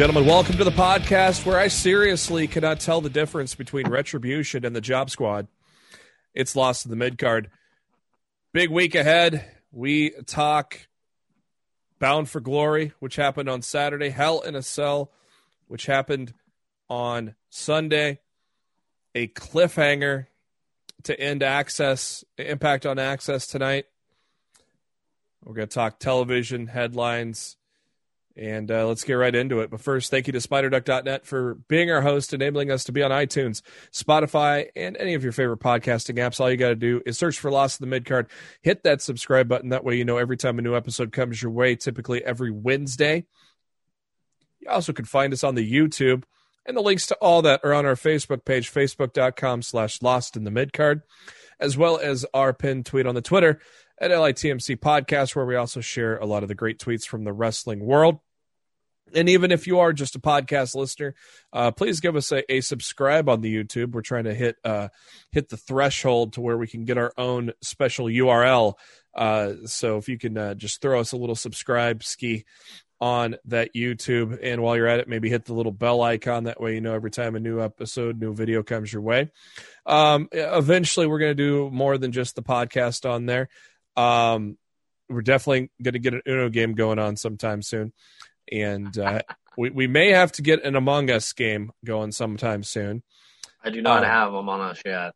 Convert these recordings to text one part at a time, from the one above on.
gentlemen, welcome to the podcast where I seriously cannot tell the difference between Retribution and the Job Squad. It's lost in the mid card. Big week ahead. We talk Bound for Glory, which happened on Saturday, Hell in a Cell, which happened on Sunday, a cliffhanger to end AXS, impact on AXS tonight. We're going to talk television headlines and uh, let's get right into it. But first, thank you to SpiderDuck.net for being our host, enabling us to be on iTunes, Spotify, and any of your favorite podcasting apps. All you got to do is search for Lost in the Midcard, hit that subscribe button. That way, you know every time a new episode comes your way, typically every Wednesday. You also can find us on the YouTube, and the links to all that are on our Facebook page, facebook.com slash Lost in the Midcard, as well as our pinned tweet on the Twitter at LITMC Podcast, where we also share a lot of the great tweets from the wrestling world. And even if you are just a podcast listener, uh, please give us a, a, subscribe on the YouTube. We're trying to hit uh, hit the threshold to where we can get our own special URL. Uh, so if you can uh, just throw us a little subscribe ski on that YouTube, and while you're at it, maybe hit the little bell icon. That way, you know every time a new episode, new video comes your way. Um, eventually, we're going to do more than just the podcast on there. Um, we're definitely going to get an Uno game going on sometime soon, and uh, we we may have to get an Among Us game going sometime soon. I do not um, have Among Us yet.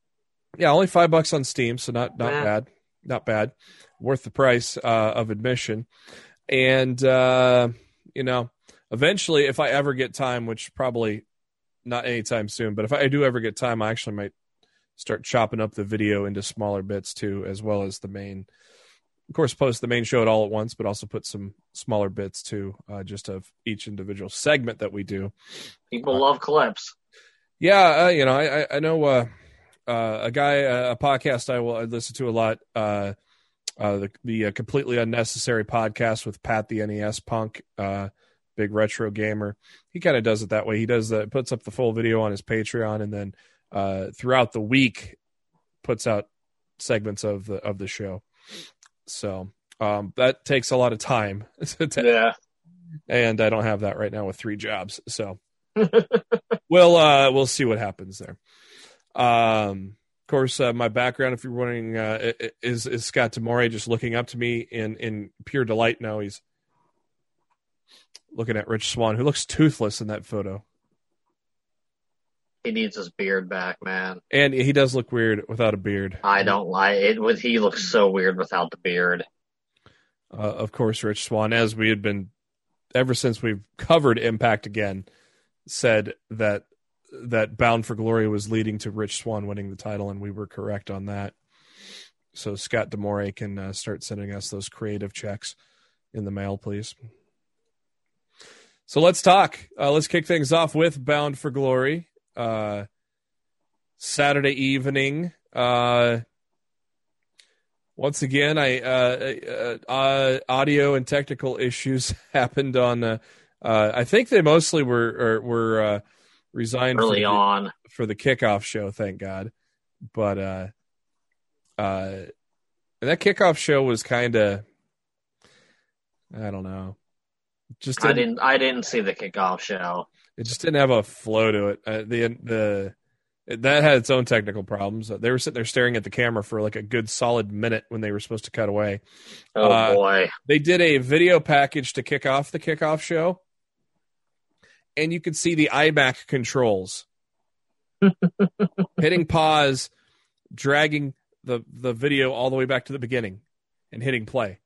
Yeah, only five bucks on Steam, so not not bad, not bad, worth the price uh, of admission. And uh, you know, eventually, if I ever get time, which probably not anytime soon, but if I do ever get time, I actually might start chopping up the video into smaller bits too, as well as the main. Of course, post the main show at all at once, but also put some smaller bits too, uh, just of each individual segment that we do. People uh, love clips. Yeah, uh, you know, I I, know uh, uh, a guy, uh, a podcast I will I listen to a lot. the the completely unnecessary podcast with Pat the NES Punk big retro gamer. He kind of does it that way. He does that, puts up the full video on his Patreon, and then uh, throughout the week puts out segments of the of the show. So um, that takes a lot of time. yeah. And I don't have that right now with three jobs. So we'll uh, we'll see what happens there. Um, of course, uh, my background, if you're wondering, uh, is is Scott D'Amore just looking up to me in in pure delight. Now he's looking at Rich Swann, who looks toothless in that photo. He needs his beard back, man. And he does look weird without a beard. I don't like it. With he looks so weird without the beard. Uh, of course, Rich Swann, as we had been ever since we've covered Impact again, said that that Bound for Glory was leading to Rich Swann winning the title, and we were correct on that. So Scott D'Amore can uh, start sending us those creative checks in the mail, please. So let's talk. Uh, let's kick things off with Bound for Glory uh, Saturday evening. Uh, once again, I uh, uh, uh, audio and technical issues happened on. Uh, uh, I think they mostly were or, were uh, resigned early for the, on for the kickoff show. Thank God, but uh, uh, that kickoff show was kind of. I don't know. Just didn't, I didn't. I didn't see the kickoff show. It just didn't have a flow to it. Uh, the the that had its own technical problems. They were sitting there staring at the camera for like a good solid minute when they were supposed to cut away. Oh uh, boy! They did a video package to kick off the kickoff show, and you could see the iMac controls hitting pause, dragging the the video all the way back to the beginning, and hitting play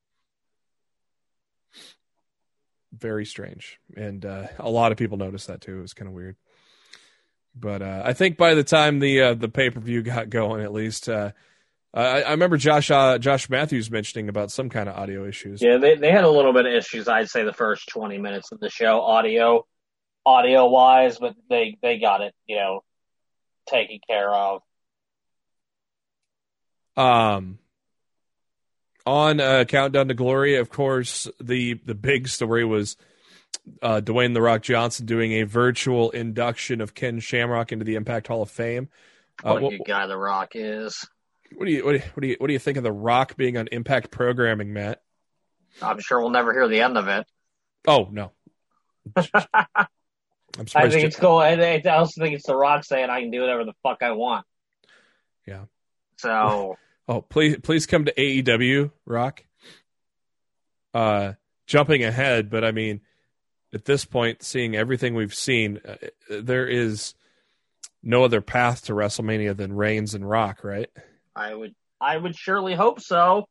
very strange, and uh, a lot of people noticed that too. It was kind of weird. But uh, I think by the time the uh, the pay per view got going, at least uh, I, I, remember Josh uh, Josh Matthews mentioning about some kind of audio issues. Yeah, they they had a little bit of issues. I'd say the first twenty minutes of the show, audio audio wise, but they they got it you know taken care of. Um, on uh, Countdown to Glory, of course, the the big story was uh, Dwayne the Rock Johnson doing a virtual induction of Ken Shamrock into the Impact Hall of Fame. Uh, what a good guy the Rock is. What do you what do you, what do you what do you think of the Rock being on Impact programming, Matt? I'm sure we'll never hear the end of it. Oh no. I'm I think it's cool. I also think it's the Rock saying I can do whatever the fuck I want. Yeah. So. Oh, please, please come to AEW, Rock. Uh, jumping ahead, but I mean, at this point, seeing everything we've seen, uh, there is no other path to WrestleMania than Reigns and Rock, right? I would, I would surely hope so.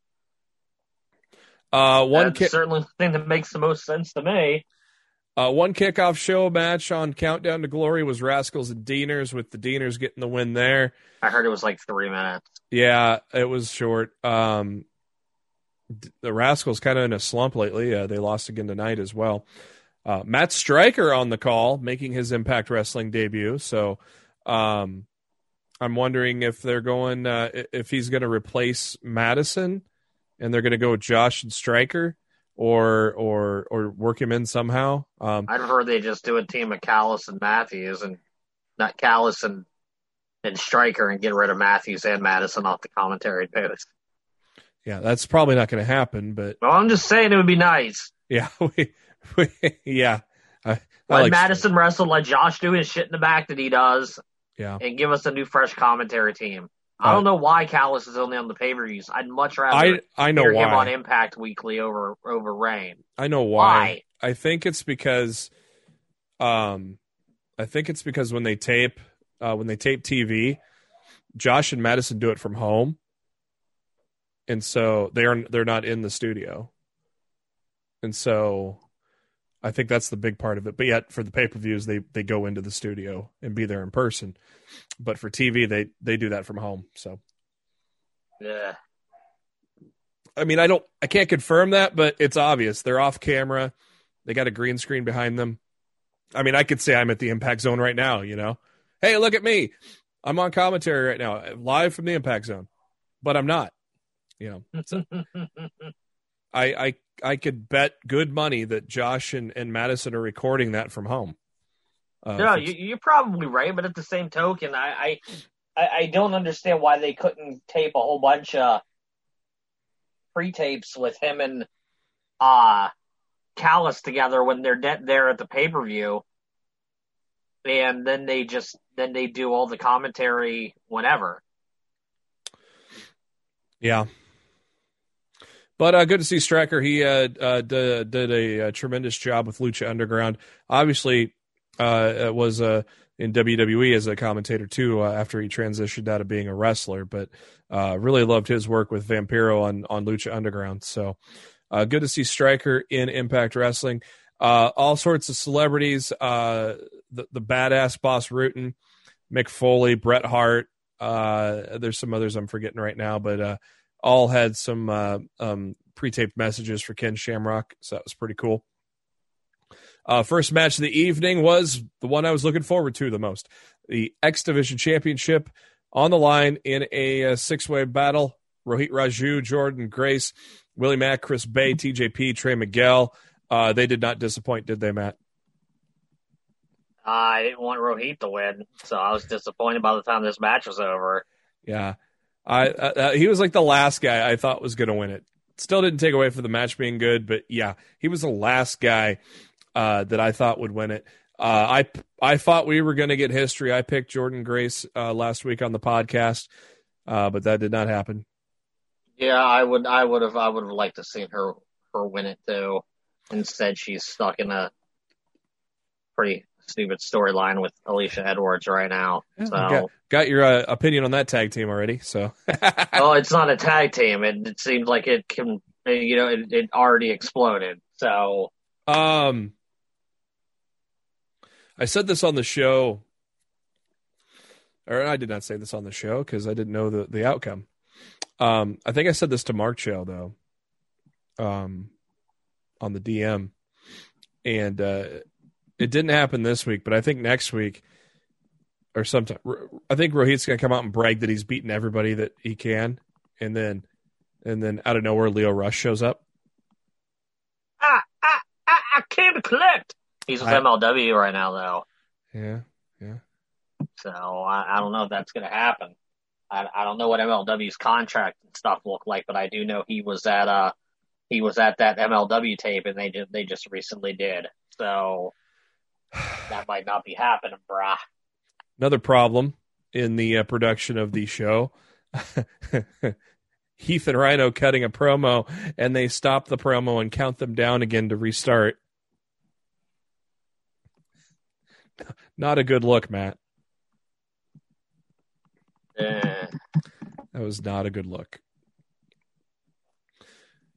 Uh, one That's ki- certainly the thing that makes the most sense to me. Uh, one kickoff show match on Countdown to Glory was Rascalz and Deaners, with the Deaners getting the win there. I heard it was like three minutes. Yeah, it was short. Um, the Rascalz kind of in a slump lately. Uh, they lost again tonight as well. Uh, Matt Striker on the call, making his Impact Wrestling debut. So um, I'm wondering if they're going, uh, if he's going to replace Madison, and they're going to go with Josh and Striker or or or work him in somehow. Um, I've heard they just do a team of Callis and Matthews, and not Callis and and Striker, and get rid of Matthews and Madison off the commentary booth. Yeah, that's probably not going to happen. But well, I'm just saying it would be nice. Yeah, we, we, yeah. I, I let like Madison wrestle, let Josh do his shit in the back that he does. Yeah, and give us a new fresh commentary team. I don't know why Callis is only on the pay per views. I'd much rather I I know why him on Impact Weekly over over Rayne. I know why. why. I think it's because, um, I think it's because when they tape, uh, when they tape TV, Josh and Madison do it from home, and so they are they're not in the studio, and so I think that's the big part of it. But yet for the pay per views, they they go into the studio and be there in person. But for TV, they they do that from home. So yeah. I mean, I don't, I can't confirm that, but it's obvious they're off camera. They got a green screen behind them. I mean, I could say I'm at the impact zone right now. You know, hey, look at me. I'm on commentary right now, live from the impact zone, but I'm not. You know, so I I I could bet good money that Josh and, and Madison are recording that from home. Uh, no, you, are probably right, but at the same token, I, I I don't understand why they couldn't tape a whole bunch of pre-tapes with him and uh Callis together when they're de- there at the pay per view, and then they just then they do all the commentary whenever. Yeah, but uh, good to see Striker. He uh, uh, did, did a, a, tremendous job with Lucha Underground. Obviously, uh, was uh, in WWE as a commentator too uh, after he transitioned out of being a wrestler. But really loved his work with Vampiro on on Lucha Underground. So good to see Striker in Impact Wrestling. all sorts of celebrities. the the badass Bas Rutten, Mick Foley, Bret Hart. there's some others I'm forgetting right now, but all had some uh, um, pre-taped messages for Ken Shamrock, so that was pretty cool. Uh, first match of the evening was the one I was looking forward to the most: the X Division Championship on the line in a, a uh, six-way battle. Rohit Raju, Jordynne Grace, Willie Mack, Chris Bey, TJP, Trey Miguel. Uh, they did not disappoint, did they, Matt? I didn't want Rohit to win, so I was disappointed by the time this match was over. Yeah, I uh, uh, he was like the last guy I thought was going to win it. Still didn't take away from the match being good, but yeah, he was the last guy uh, that I thought would win it. Uh, I I thought we were going to get history. I picked Jordynne Grace uh, last week on the podcast, uh, but that did not happen. Yeah, I would I would have I would have liked to seen her her win it though. Instead, she's stuck in a pretty stupid storyline with Alisha Edwards right now. So got, got your uh, opinion on that tag team already. So, well, it's not a tag team. It, it seems like it can, you know, it, it already exploded. So, um, I said this on the show, or I did not say this on the show because I didn't know the the outcome. Um, I think I said this to Mark Show though, um, on the DM, and uh, it didn't happen this week, but I think next week or sometime. I think Rohit's gonna come out and brag that he's beaten everybody that he can, and then and then out of nowhere, Lio Rush shows up. Ah, ah, ah, I can't collect. He's with I- MLW right now, though. Yeah, yeah. So I, I don't know if that's going to happen. I, I don't know what MLW's contract and stuff look like, but I do know he was at uh he was at that MLW tape, and they just they just recently did. So that might not be happening, brah. Another problem in the uh, production of the show. Heath and Rhino cutting a promo, and they stop the promo and count them down again to restart. Not a good look, Matt. Eh. That was not a good look.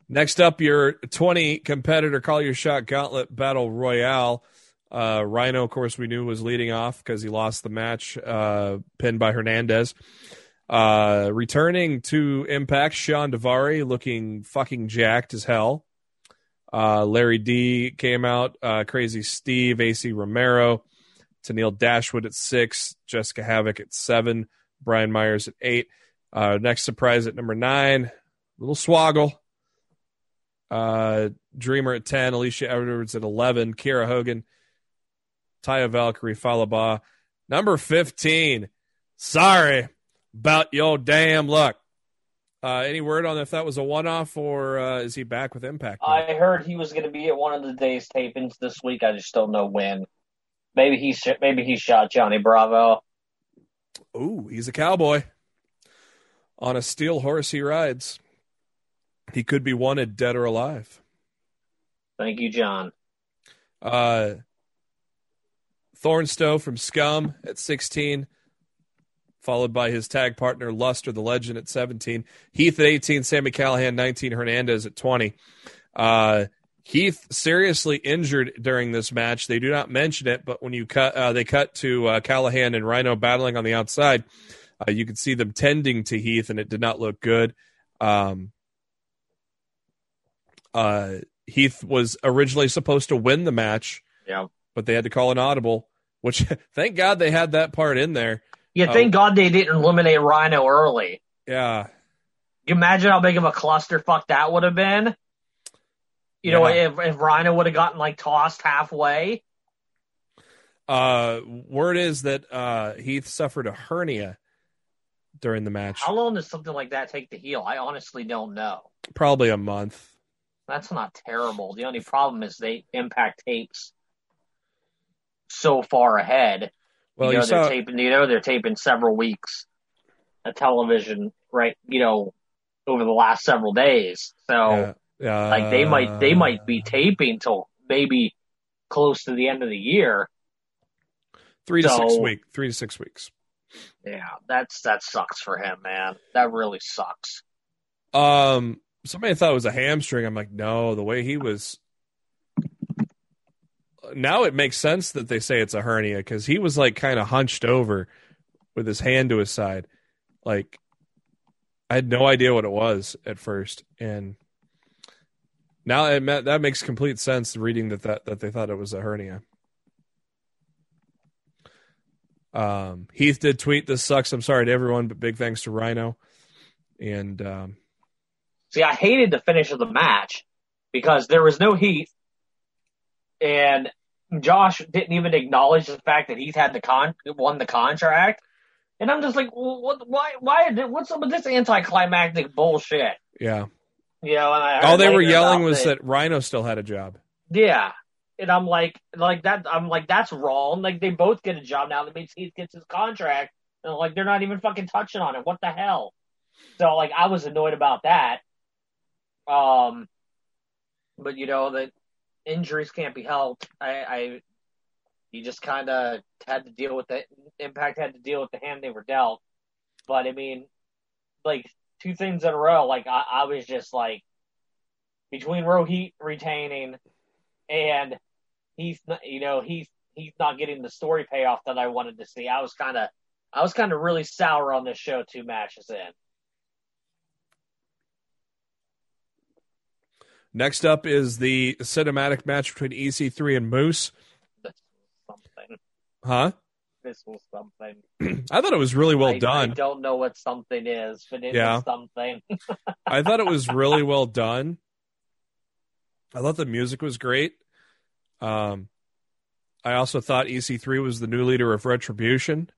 Next up, your 20 competitor call your shot gauntlet battle royale. Uh, Rhino, of course, we knew was leading off because he lost the match, uh, pinned by Hernandez. Uh, returning to Impact, Shawn Daivari looking fucking jacked as hell. Uh, Larry D came out. Uh, Crazy Steve, Acey Romero, Tenille Dashwood at six, Jessicka Havok at seven, Brian Myers at eight. Uh, next surprise at number nine, little Swoggle. Dreamer at 10, Alisha Edwards at 11, Kiera Hogan, Taya Valkyrie, Fallah Bahh. Number 15, sorry about your damn luck. Uh, any word on if that was a one off or uh, is he back with Impact? now? I heard he was going to be at one of the day's tapings this week. I just don't know when. Maybe he sh- maybe he shot Johnny Bravo. Ooh, he's a cowboy. On a steel horse he rides. He could be wanted dead or alive. Thank you, John. Uh, Thornstowe from Scum at 16, followed by his tag partner Luster the Legend at 17. Heath at 18, Sami Callihan 19, Hernandez at 20. Uh, Heath seriously injured during this match. They do not mention it, but when you cut, uh, they cut to uh, Callihan and Rhino battling on the outside. Uh, you could see them tending to Heath, and it did not look good. Um, uh, Heath was originally supposed to win the match, Yeah. but they had to call an audible. Which, thank God, they had that part in there. Yeah, thank God they didn't eliminate Rhino early. Yeah, You imagine how big of a clusterfuck that would have been? You know, if, if Rhino would have gotten like tossed halfway. Uh, word is that uh, Heath suffered a hernia during the match. How long does something like that take to heal? I honestly don't know. Probably a month. That's not terrible. The only problem is they impact tapes so far ahead. Well, you you, know, they're saw. taping. You know, they're taping several weeks of television, right? You know, over the last several days. So, yeah, yeah, like, they might they might be taping till maybe close to the end of the year. three to six so- weeks. Three to six weeks. Yeah, that's that sucks for him, man. That really sucks. Um, somebody thought it was a hamstring. I'm like, no, the way he was. Now it makes sense that they say it's a hernia because he was like kind of hunched over with his hand to his side. Like, I had no idea what it was at first, and now it that makes complete sense. Reading that, that that they thought it was a hernia. Um, Heath did tweet, "This sucks. I'm sorry to everyone, but big thanks to Rhino." And um, See, I hated the finish of the match because there was no heat, and Josh didn't even acknowledge the fact that he's had the con won the contract. And I'm just like, well, what? Why? Why? What's up with this anticlimactic bullshit? yeah, You know, all they were yelling was it. that Rhino still had a job. Yeah. And I'm like, like that. I'm like, that's wrong. Like they both get a job now. That means he gets his contract, and like they're not even fucking touching on it. What the hell? So like, I was annoyed about that. Um, but you know that injuries can't be helped. I, I you just kind of had to deal with the Impact had to deal with the hand they were dealt. But I mean, like two things in a row. Like I, I was just like between Rohit retaining and he's not, you know he's he's not getting the story payoff that I wanted to see. I was kind of I was kind of really sour on this show two matches in. Next up is the cinematic match between EC3 and Moose. Something. Huh? this was something. I thought it was really well I, done. I don't know what something is, but it Yeah. was something. I thought it was really well done. I thought the music was great. Um, I also thought EC3 was the new leader of Retribution.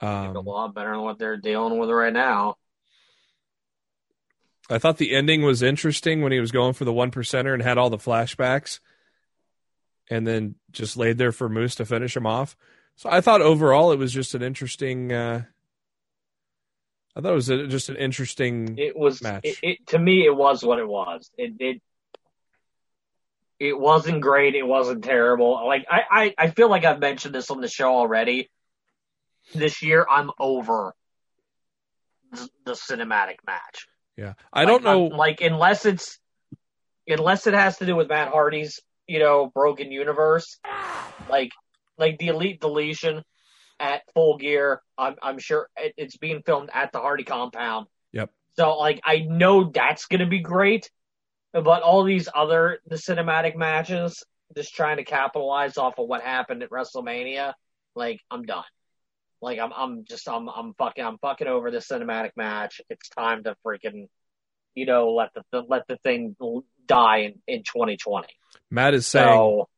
a Um, lot better than what they're dealing with right now. I thought the ending was interesting when he was going for the one percenter and had all the flashbacks, and then just laid there for Moose to finish him off. So I thought overall it was just an interesting. Uh, I thought it was a, just an interesting. It was Match. It, it to me. It was what it was. It it it wasn't great. It wasn't terrible. Like I, I I feel like I've mentioned this on the show already. This year, I'm over the, the cinematic match. Yeah, I don't Like, know. I'm- like unless it's unless it has to do with Matt Hardy's you know broken universe, like like the Elite Deletion at Full Gear. I'm I'm sure it, it's being filmed at the Hardy compound. Yep. So like I know that's gonna be great, but all these other the cinematic matches, just trying to capitalize off of what happened at WrestleMania, like I'm done. Like I'm I'm just I'm I'm fucking I'm fucking over the cinematic match. It's time to freaking you know let the, the let the thing die in, in 2020. Matt is saying So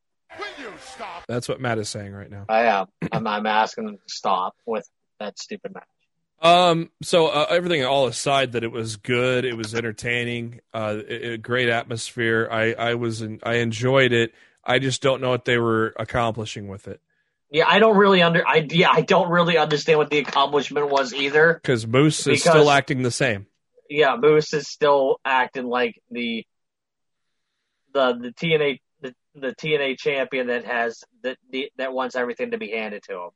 that's what Matt is saying right now. I am I'm I'm asking them to stop with that stupid match. Um. So uh, everything all aside, that it was good. It was entertaining. Uh, a, a great atmosphere. I I was in, I enjoyed it. I just don't know what they were accomplishing with it Yeah, I don't really under I yeah I don't really understand what the accomplishment was either. because Moose is Because- still acting the same. Yeah, Moose is still acting like the the the TNA the, the TNA champion that has that the, that wants everything to be handed to him.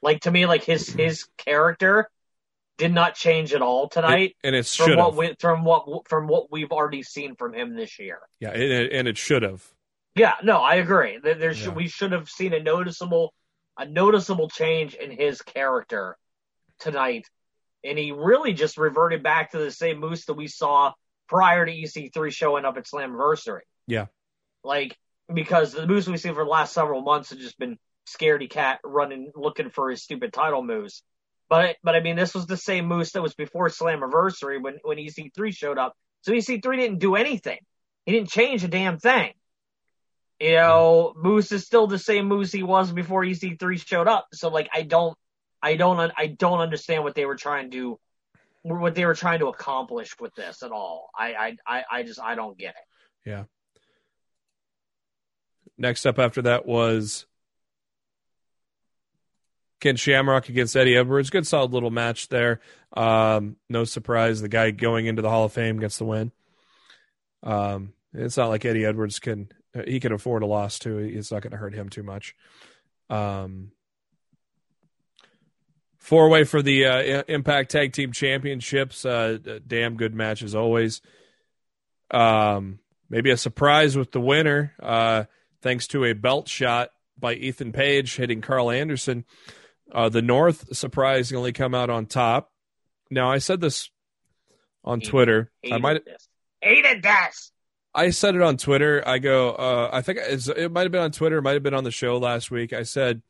Like to me, like his mm-hmm. his character did not change at all tonight and it from should what have. we from what from what we've already seen from him this year. Yeah, and it, and it should have. Yeah, no, I agree. There, there should, Yeah. we should have seen a noticeable, a noticeable change in his character tonight, and he really just reverted back to the same Moose that we saw prior to EC3 showing up at Slammiversary. Yeah. like because the Moose we've seen for the last several months has just been scaredy cat running looking for his stupid title moves. But but I mean, this was the same Moose that was before Slammiversary when when EC3 showed up. So EC3 didn't do anything. He didn't change a damn thing. You know, Moose is still the same Moose he was before EC3 showed up. So like, I don't, I don't, I don't understand what they were trying to, what they were trying to accomplish with this at all. I, I, I, just, I don't get it. Yeah. Next up after that was Ken Shamrock against Eddie Edwards. Good solid little match there. Um, no surprise, the guy going into the Hall of Fame gets the win. Um, it's not like Eddie Edwards can he can afford a loss too. It's not going to hurt him too much. Um, four way for the uh, Impact Tag Team Championships. Uh, damn good match as always. Um, maybe a surprise with the winner. Uh, thanks to a belt shot by Ethan Page hitting Karl Anderson. Uh, the North surprisingly come out on top. Now I said this on Hated- Twitter. I might this. Hated this. I said it on Twitter. I go. Uh, I think it might have been on Twitter. It might have been on the show last week. I said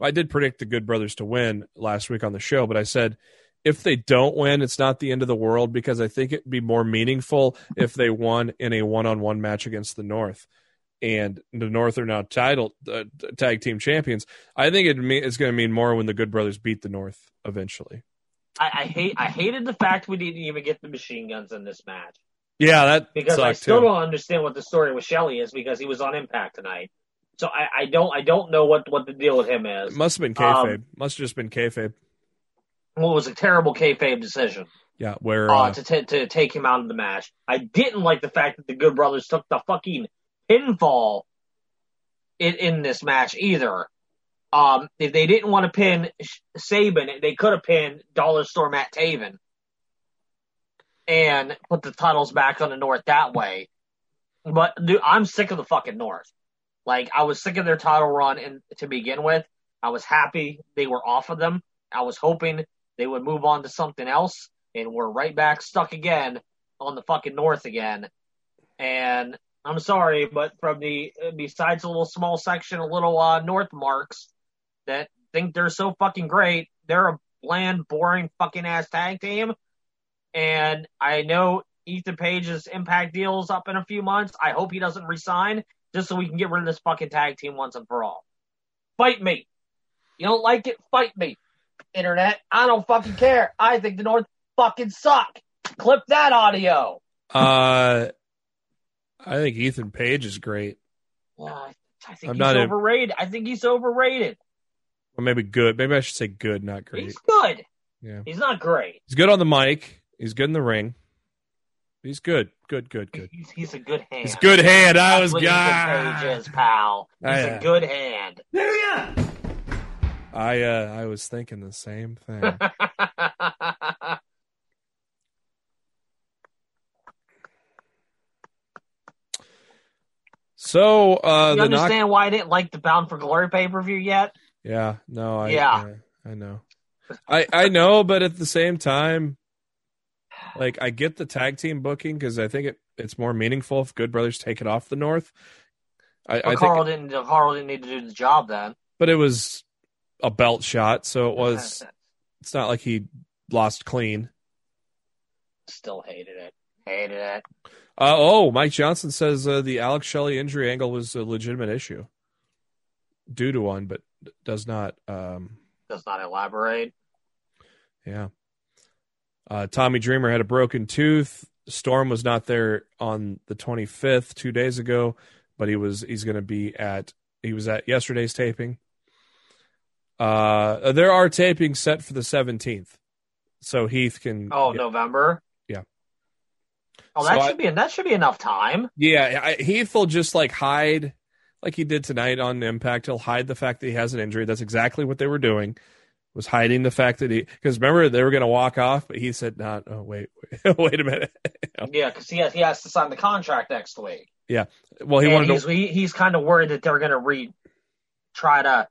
I did predict the Good Brothers to win last week on the show, but I said if they don't win, it's not the end of the world because I think it'd be more meaningful if they won in a one-on-one match against the North. And the North are now title uh, tag team champions. I think it mean, it's going to mean more when the Good Brothers beat the North eventually. I, I hate, I hated the fact we didn't even get the machine guns in this match Yeah, that because I still too. don't understand what the story with Shelley is because he was on Impact tonight. So I, I don't, I don't know what what the deal with him It is. must have been Um, kayfabe. must have just been kayfabe. Well, it was a terrible kayfabe decision. Yeah, where uh, uh, to, t- to take him out of the match. I didn't like the fact that the Good Brothers took the fucking pinfall in, in this match either. Um, if they didn't want to pin Sabin, they could have pinned Dollar Store Matt Taven and put the titles back on the North that way. But dude, I'm sick of the fucking North. Like I was sick of their title run and to begin with. I was happy they were off of them. I was hoping they would move on to something else and we're right back stuck again on the fucking north again. And I'm sorry, but from the besides a little small section, a little uh, north marks that think they're so fucking great. They're a bland, boring fucking ass tag team. And I know Ethan Page's impact deal's up in a few months. I hope he doesn't resign just so we can get rid of this fucking tag team once and for all. Fight me. You don't like it? Fight me. Internet. I don't fucking care. I think the North fucking suck. Clip that audio. Uh, I think Ethan Page is great. Yeah, I think I'm he's overrated. I think he's overrated. Or maybe good. Maybe I should say good, not great. He's good. Yeah. He's not great. He's good on the mic. He's good in the ring. He's good. Good, good, good. He's, he's a good hand. He's a good hand. I was what Ethan Page God. is, pal. He's I, uh, a good hand. I uh I was thinking the same thing. So uh you the knock understand why I didn't like the Bound for Glory pay per view yet? Yeah, no, I Yeah. I know. I I know, but at the same time like I get the tag team booking cuz I think it it's more meaningful if Good Brothers take it off the North. I, I But think Karl didn't. Karl didn't need to do the job then. but it was a belt shot, so it was it's not like he lost clean. Still hated it. Hated it. Uh, oh, Mike Johnson says uh, the Alex Shelley injury angle was a legitimate issue due to one, but does not. Um, Does not elaborate. yeah. Uh, Tommy Dreamer had a broken tooth. Storm was not there on the 25th, two days ago, but he was. He's going to be at. He was at yesterday's taping. Uh, there are tapings set for the 17th, so Heath can. Oh, get- November. Yeah. Oh, that So should be that should be enough time. Yeah, I, Heath will just like hide, like he did tonight on Impact. He'll hide the fact that he has an injury. That's exactly what they were doing, was hiding the fact that he. Because remember they were going to walk off, but he said, "Not. oh wait, wait, wait a minute." Yeah, because he has he has to sign the contract next week. Yeah, well, he and wanted he's to. he, he's kind of worried that they're gonna re try to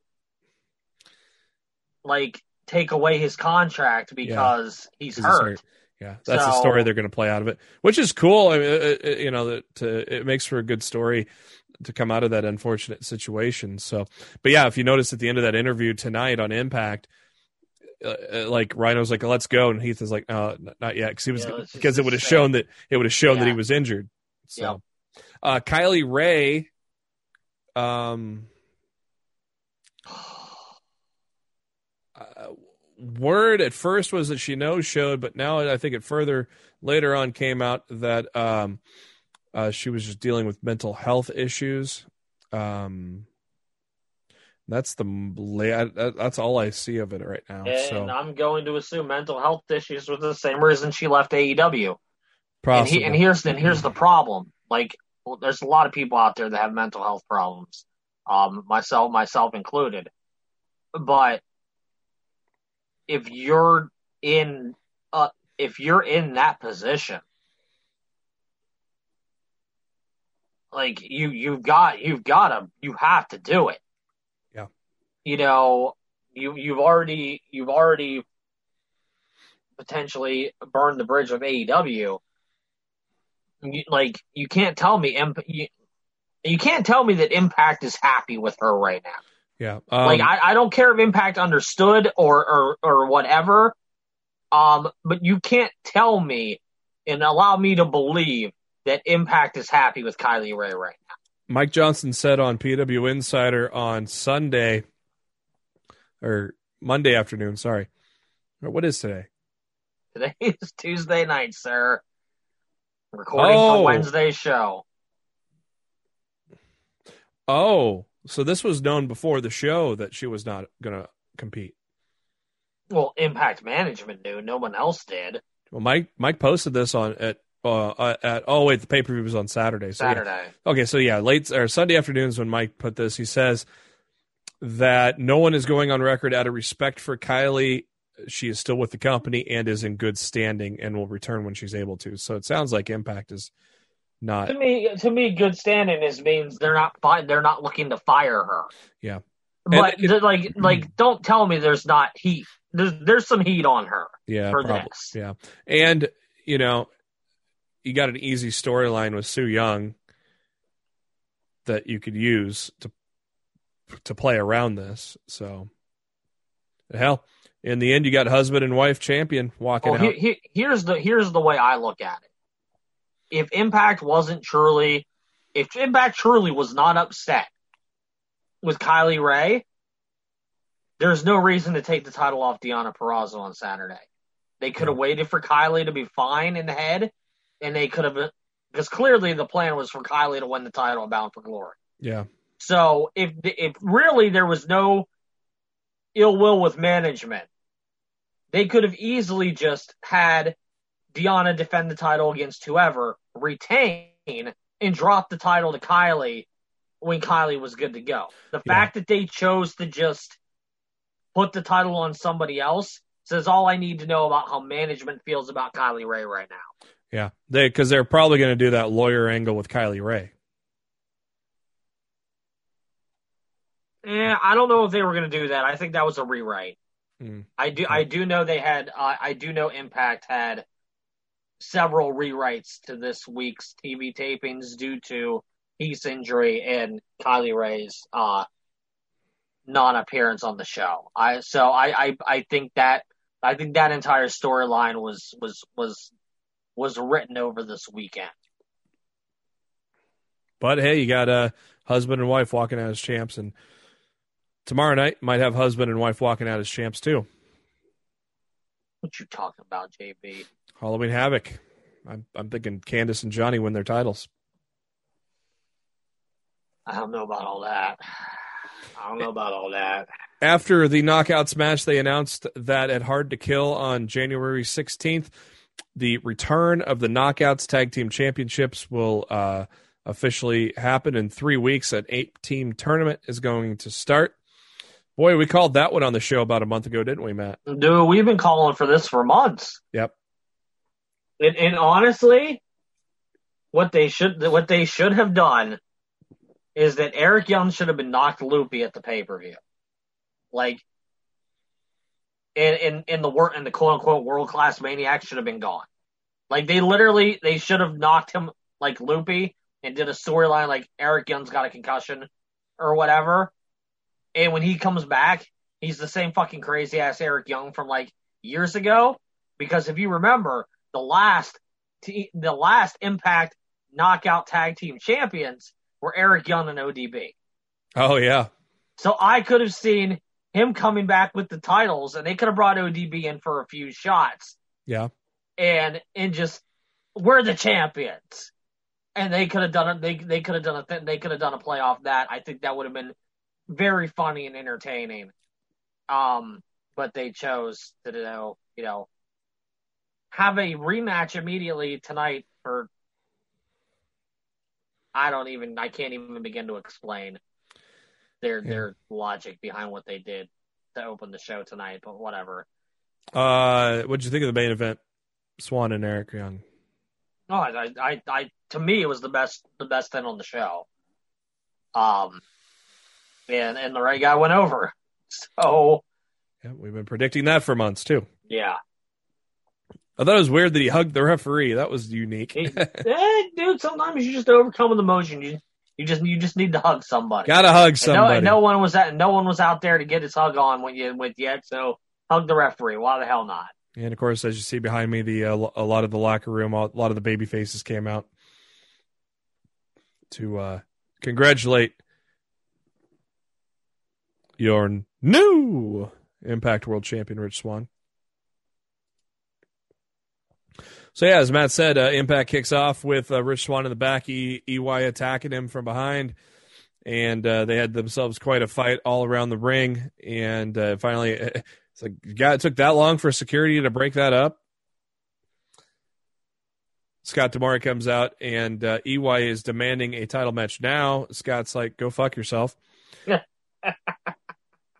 like take away his contract because he's 'cause he's hurt. hurt. Yeah, that's the story they're going to play out of it, which is cool. I mean, it, it- you know, that uh, it makes for a good story to come out of that unfortunate situation. So, but yeah, if you notice at the end of that interview tonight on Impact, uh, uh, like Rhino's like, "Let's go," and Heath is like, "No, n- not yet," because he was Yeah, because it would have shown that it would have shown that he was injured. So, uh, Kylie Rae, um, uh, word at first was that she no showed, but now I think it further later on came out that um, uh, she was just dealing with mental health issues. Um, that's the that's all I see of it right now. And so I'm going to assume mental health issues was the same reason she left AEW. And, he, and here's and here's the problem. Like, well, there's a lot of people out there that have mental health problems, um, myself myself included. But if you're in, uh, if you're in that position, like you you've got you've got to you have to do it. You know, you you've already you've already potentially burned the bridge with AEW. You, like you can't tell me imp- you, you can't tell me that Impact is happy with her right now. yeah. Um, like I, I don't care if Impact understood or, or or whatever. Um, but you can't tell me and allow me to believe that Impact is happy with Kylie Rae right now. Mike Johnson said on PW Insider on Sunday or Monday afternoon. Sorry, what is today? Today is Tuesday night, sir. Recording Oh. for Wednesday's show. Oh, so this was known before the show that she was not going to compete. Well, Impact Management knew. No one else did. Well, Mike Mike posted this on at uh, at oh wait the pay per view was on Saturday. So yeah. Saturday. Okay, so yeah, late or Sunday afternoons when Mike put this, he says that no one is going on record out of respect for Kylie. She is still with the company and is in good standing and will return when she's able to. So it sounds like Impact is not. To me, to me, good standing is means they're not they're not looking to fire her. Yeah. But they're like like mm-hmm. don't tell me there's not heat. There's there's some heat on her Yeah, for probably. this. Yeah, and you know, you got an easy storyline with Su Yung that you could use to to play around this. So hell, in the end, you got husband and wife champion walking Well, out. he, he, here's the here's the way I look at it. If Impact wasn't truly, if Impact truly was not upset with Kylie Rae, there's no reason to take the title off Deonna Purrazzo on Saturday. They could have waited for Kylie to be fine in the head, and they could have because clearly the plan was for Kylie to win the title and Bound for Glory. yeah, So if if really there was no ill will with management, they could have easily just had Deonna defend the title against whoever, retain, and drop the title to Kylie when Kylie was good to go. The Yeah. fact that they chose to just put the title on somebody else says all I need to know about how management feels about Kylie Rae right now. yeah. They because they're probably going to do that lawyer angle with Kylie Rae. Eh, I don't know if they were going to do that. I think that was a rewrite. Hmm. I do. I do know they had. Uh, I do know Impact had several rewrites to this week's TV tapings due to Heath's injury and Kylie Rae's uh, non-appearance on the show. I so I, I I think that I think that entire storyline was was was was written over this weekend. But hey, you got a husband and wife walking out as champs, and tomorrow night might have husband and wife walking out as champs too. What you talking about, JB? Halloween Havoc. I'm I'm thinking Candice and Johnny win their titles. I don't know about all that. I don't know about all that. After the knockouts match, they announced that at Hard to Kill on January 16th, the return of the Knockouts Tag Team Championships will uh, officially happen in three weeks. An eight team tournament is going to start. Boy, we called that one on the show about a month ago, didn't we, Matt? Dude, we've been calling for this for months. Yep. And, and honestly, what they should what they should have done is that Eric Young should have been knocked loopy at the pay per view, like, in in in the wor- in the quote unquote world class maniac should have been gone. Like they literally they should have knocked him like loopy and did a storyline like Eric Young's got a concussion or whatever, and when he comes back, he's the same fucking crazy ass Eric Young from like years ago. Because if you remember, the last the last Impact Knockout Tag Team Champions were Eric Young and ODB. Oh, yeah. So I could have seen him coming back with the titles, and they could have brought ODB in for a few shots, Yeah. and and just we're the champions. And they could have done it. They they could have done a th- they could have done a play off that. I think that would have been very funny and entertaining. Um, but they chose to do you know have a rematch immediately tonight for I don't even I can't even begin to explain their Yeah. their logic behind what they did to open the show tonight, but whatever. Uh, what'd you think of the main event? Swann and Eric Young. No, I, I, I, to me, it was the best, the best thing on the show. Um, and and the right guy went over. So Yeah, we've been predicting that for months too. yeah, I thought it was weird that he hugged the referee. That was unique. He- eh, dude. Sometimes you just overcome with emotion. You you just you just need to hug somebody. Gotta hug And no, somebody. and no one was at no one was out there to get his hug on when you with yet. So hug the referee. Why the hell not? And of course, as you see behind me, the uh, a lot of the locker room, a lot of the baby faces came out to uh, congratulate your new Impact World Champion, Rich Swann. So yeah, as Matt said, uh, Impact kicks off with uh, Rich Swan in the back, e- EY attacking him from behind, and uh, they had themselves quite a fight all around the ring. And uh, finally, it's like, God, it took that long for security to break that up. Scott D'Amore comes out, and uh, EY is demanding a title match now. Scott's like, "Go fuck yourself."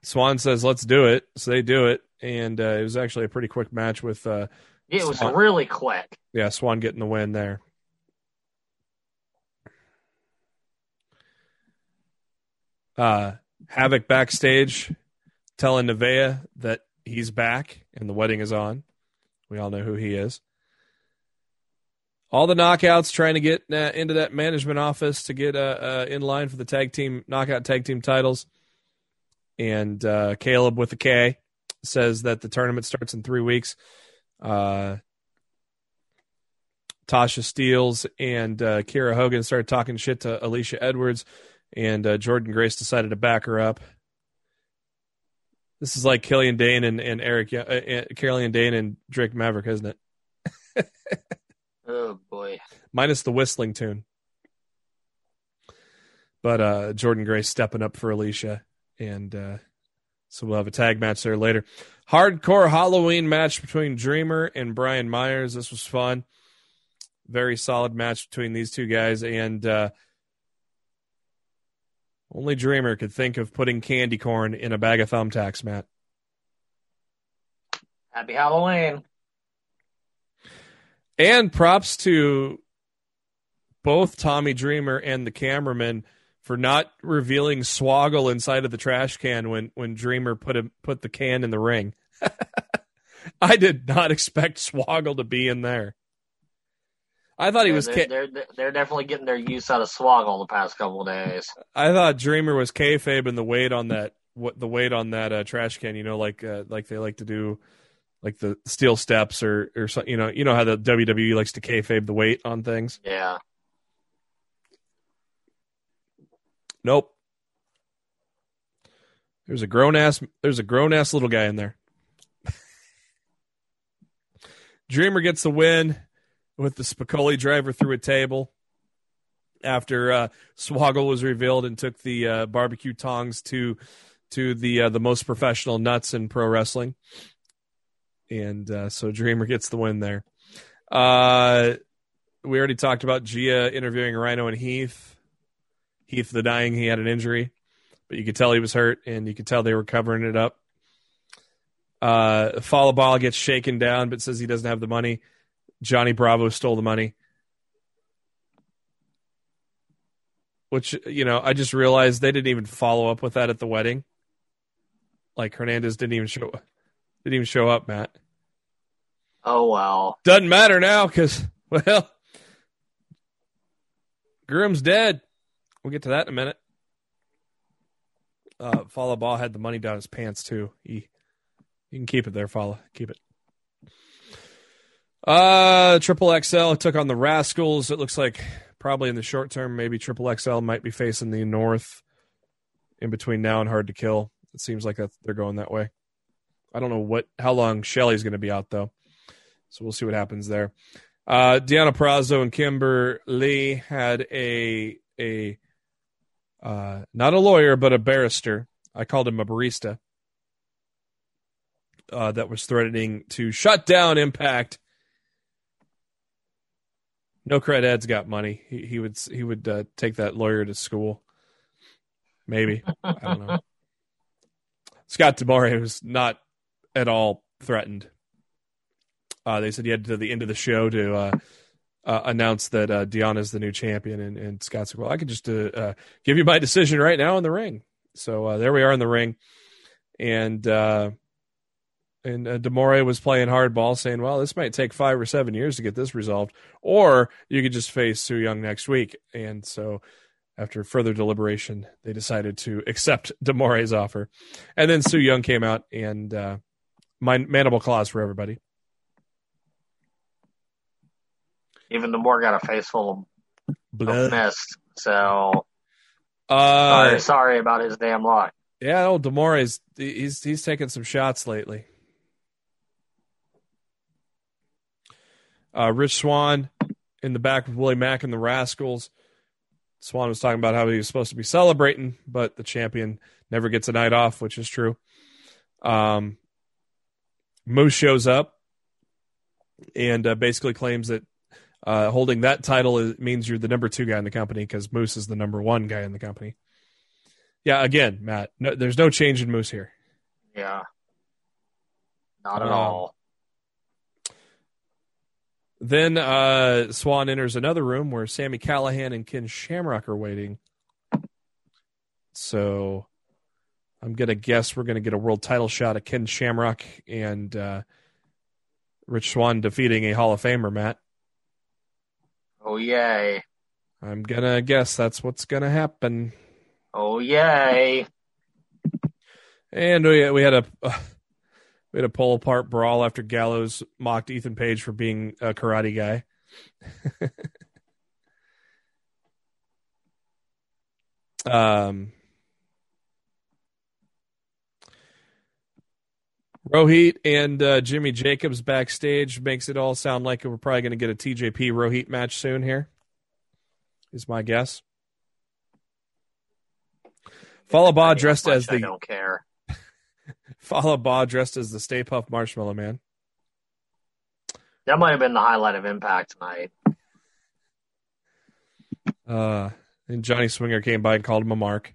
Swann says, "Let's do it." So they do it, and uh, it was actually a pretty quick match with, uh, It was Swann- really quick. yeah, Swann getting the win there. Uh, Havok backstage telling Nevaeh that he's back and the wedding is on. We all know who he is. All the knockouts trying to get uh, into that management office to get uh, uh, in line for the tag team knockout tag team titles. And uh, Kaleb with a K says that the tournament starts in three weeks. Uh, Tasha Steelz and uh, Kiera Hogan started talking shit to Alisha Edwards, and uh, Jordynne Grace decided to back her up. This is like Killian Dain and, and Eric, uh, uh, Killian Dain and Drake Maverick, isn't it? oh boy! Minus the whistling tune. But uh, Jordynne Grace stepping up for Alisha, and uh, so we'll have a tag match there later. Hardcore Halloween match between Dreamer and Brian Myers. This was fun. Very solid match between these two guys, and uh, only Dreamer could think of putting candy corn in a bag of thumbtacks, Matt. Happy Halloween. And props to both Tommy Dreamer and the cameraman for not revealing Swoggle inside of the trash can when when Dreamer put him put the can in the ring. I did not expect Swoggle to be in there. I thought he was. They're, they're, they're, definitely getting their use out of Swoggle the past couple days. I thought Dreamer was kayfabe and the weight on that what the weight on that uh, trash can. You know, like uh, like they like to do, like the steel steps or or so, you know you know how the WWE likes to kayfabe the weight on things. Yeah. Nope. There's a grown ass. There's a grown ass little guy in there. Dreamer gets the win with the Spicolli driver through a table after uh, Swoggle was revealed and took the uh, barbecue tongs to to the uh, the most professional nuts in pro wrestling, and uh, so Dreamer gets the win there. Uh, we already talked about Gia interviewing Rhino and Heath. Heath the dying, he had an injury, but you could tell he was hurt, and you could tell they were covering it up. Uh, Bahh gets shaken down, but says he doesn't have the money. Johnny Bravo stole the money. Which, you know, I just realized they didn't even follow up with that at the wedding. Like Hernandez didn't even show didn't even show up, Matt. Oh well. Doesn't matter now because well Groom's dead. We'll get to that in a minute. Uh, Fallah Bahh had the money down his pants too. He, you can keep it there, Fallah. Keep it. Uh, Triple XL took on the Rascalz. It looks like probably in the short term, maybe Triple XL might be facing the North in between now and Hard to Kill. It seems like they're going that way. I don't know what how long Shelley's going to be out though, so we'll see what happens there. Uh, Deonna Purrazzo and Kimber Lee had a a uh, not a lawyer, but a barrister. I called him a barista. Uh, that was threatening to shut down Impact. No cred Ed's got money. He, he would he would uh, take that lawyer to school. Maybe I don't know. Scott D'Amore was not at all threatened. Uh, they said he had to the end of the show to uh, announced that uh, Deonna's the new champion, and, and Scott said, "Well, I could just uh, uh give you my decision right now in the ring." So uh, there we are in the ring, and uh, and uh, D'Amore was playing hardball, saying, "Well, this might take five or seven years to get this resolved, or you could just face Su Yung next week." And so, after further deliberation, they decided to accept D'Amore's offer, and then Su Yung came out and uh, mandible claws for everybody. Even D'Amore got a face full of, Blood. of mist. So uh, sorry, sorry about his damn luck. Yeah, old D'Amore is he's he's taken some shots lately. Uh, Rich Swann in the back with Willie Mack and the Rascalz. Swann was talking about how he was supposed to be celebrating, but the champion never gets a night off, which is true. Um, Moose shows up and uh, basically claims that uh, holding that title is, means you're the number two guy in the company because Moose is the number one guy in the company. Yeah, again, Matt, no, there's no change in Moose here. Yeah, not at um, all. Then uh, Swann enters another room where Sami Callihan and Ken Shamrock are waiting. So I'm gonna guess we're gonna get a world title shot at Ken Shamrock and uh, Rich Swann defeating a Hall of Famer, Matt. Oh yay! I'm gonna guess that's what's gonna happen. Oh yay! And we we had a We had a pull apart brawl after Gallows mocked Ethan Page for being a karate guy. um, Rohit and uh, Jimmy Jacobs backstage makes it all sound like we're probably going to get a TJP Rohit match soon here. Is my guess. Fallah Bahh dressed as the I don't care. Fallah Bahh dressed as the Stay Puft Marshmallow Man. That might have been the highlight of Impact tonight. Uh, and Johnny Swinger came by and called him a mark.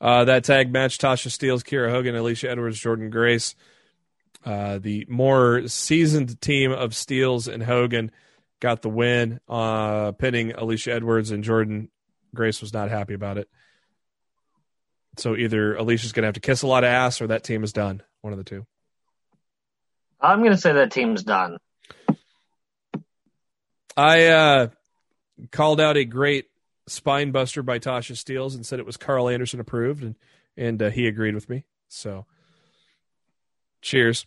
Uh, that tag match: Tasha Steelz, Kiera Hogan, Alisha Edwards, Jordynne Grace. Uh, the more seasoned team of Steelz and Hogan got the win, uh, pinning Alisha Edwards and Jordynne Grace was not happy about it. So either Alisha's going to have to kiss a lot of ass, or that team is done. One of the two. I'm going to say that team's done. I uh, called out a great spine buster by Tasha Steelz and said it was Karl Anderson approved, and and uh, he agreed with me. So, cheers.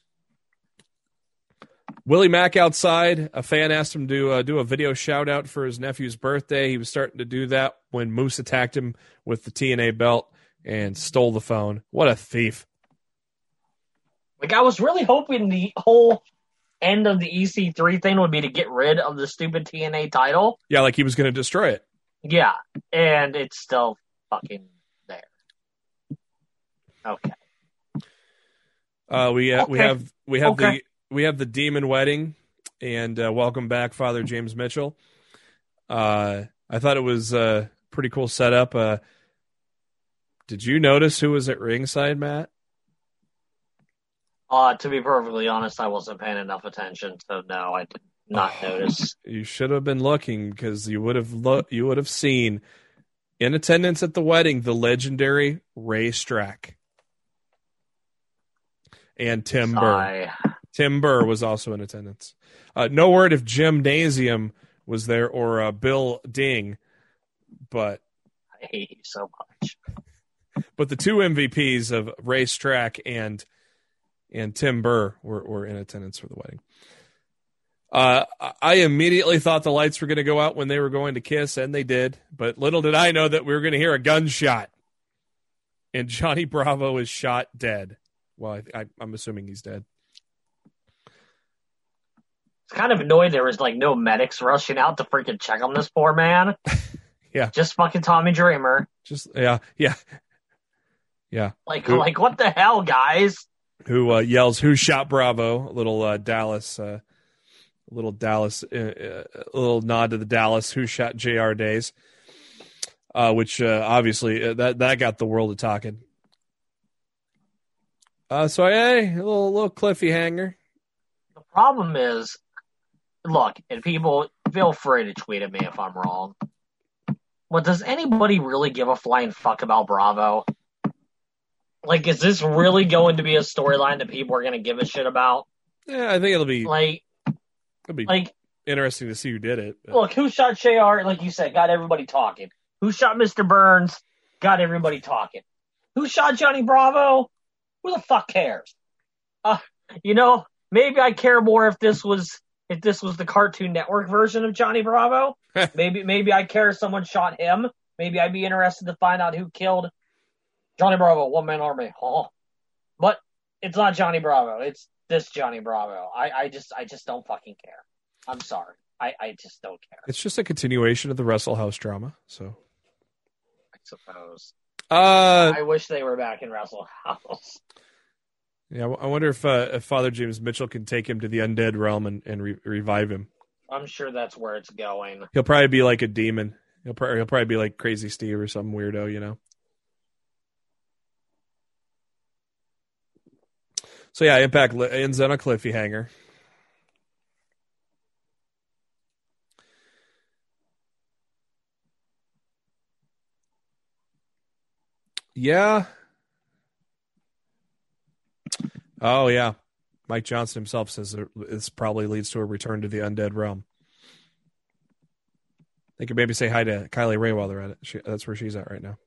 Willie Mack outside. A fan asked him to uh, do a video shout out for his nephew's birthday. He was starting to do that when Moose attacked him with the TNA belt and stole the phone. What a thief! Like I was really hoping the whole end of the EC3 thing would be to get rid of the stupid TNA title. Yeah, like he was going to destroy it. Yeah, and it's still fucking there. Okay. Uh, we uh, we have we have Okay. the we have the demon wedding, and uh, welcome back, Father James Mitchell. Uh, I thought it was a pretty cool setup. Uh, did you notice who was at ringside, Matt? Uh, to be perfectly honest, I wasn't paying enough attention, so no, I did not notice. You should have been looking because you would have lo- you would have seen in attendance at the wedding the legendary Ray Strack and Tim Burr. Tim Burr was also in attendance. Uh, no word if Gymnasium was there or uh, Bill Ding, but I hate you so much. but the two MVPs of Racetrack and and Tim Burr were, were in attendance for the wedding. Uh, I immediately thought the lights were going to go out when they were going to kiss, and they did. But little did I know that we were going to hear a gunshot, and Johnny Bravo is shot dead. Well, I, I, I'm assuming he's dead. It's kind of annoying there was like no medics rushing out to freaking check on this poor man. Yeah. Just fucking Tommy Dreamer. Just yeah, yeah, yeah. Like, Who- like what the hell, guys? who uh, yells "Who shot Bravo?" A little uh, Dallas, uh, a little Dallas, uh, uh, a little nod to the Dallas "Who shot Jr." days, uh, which uh, obviously uh, that that got the world a talking. Uh, so hey, a little little Cliffy hanger. The problem is, look, and people feel free to tweet at me if I'm wrong. But does anybody really give a flying fuck about Bravo? Like, is this really going to be a storyline that people are going to give a shit about? Yeah, I think it'll be Like, it'll be like, interesting to see who did it. but- look, who shot JR? Like you said, got everybody talking. Who shot Mr. Burns? Got everybody talking. Who shot Johnny Bravo? Who the fuck cares? Uh, you know, maybe I care more if this was if this was the Cartoon Network version of Johnny Bravo. maybe maybe I care if someone shot him. Maybe I'd be interested to find out who killed Johnny Bravo, one man army. Huh? But it's not Johnny Bravo. It's this Johnny Bravo. I, I just I just don't fucking care. I'm sorry. I, I just don't care. It's just a continuation of the Wrestle House drama. So, I suppose. uh, I wish they were back in Wrestle House. yeah, I wonder if uh, if Father James Mitchell can take him to the undead realm and, and re- revive him. I'm sure that's where it's going. He'll probably be like a demon. He'll probably he'll probably be like Crazy Steve or some weirdo, you know. So yeah, Impact ends on a cliffy hanger. Yeah. Oh yeah, Mike Johnson himself says this probably leads to a return to the undead realm. They could maybe say hi to Kylie Rae while they're at it. She, that's where she's at right now.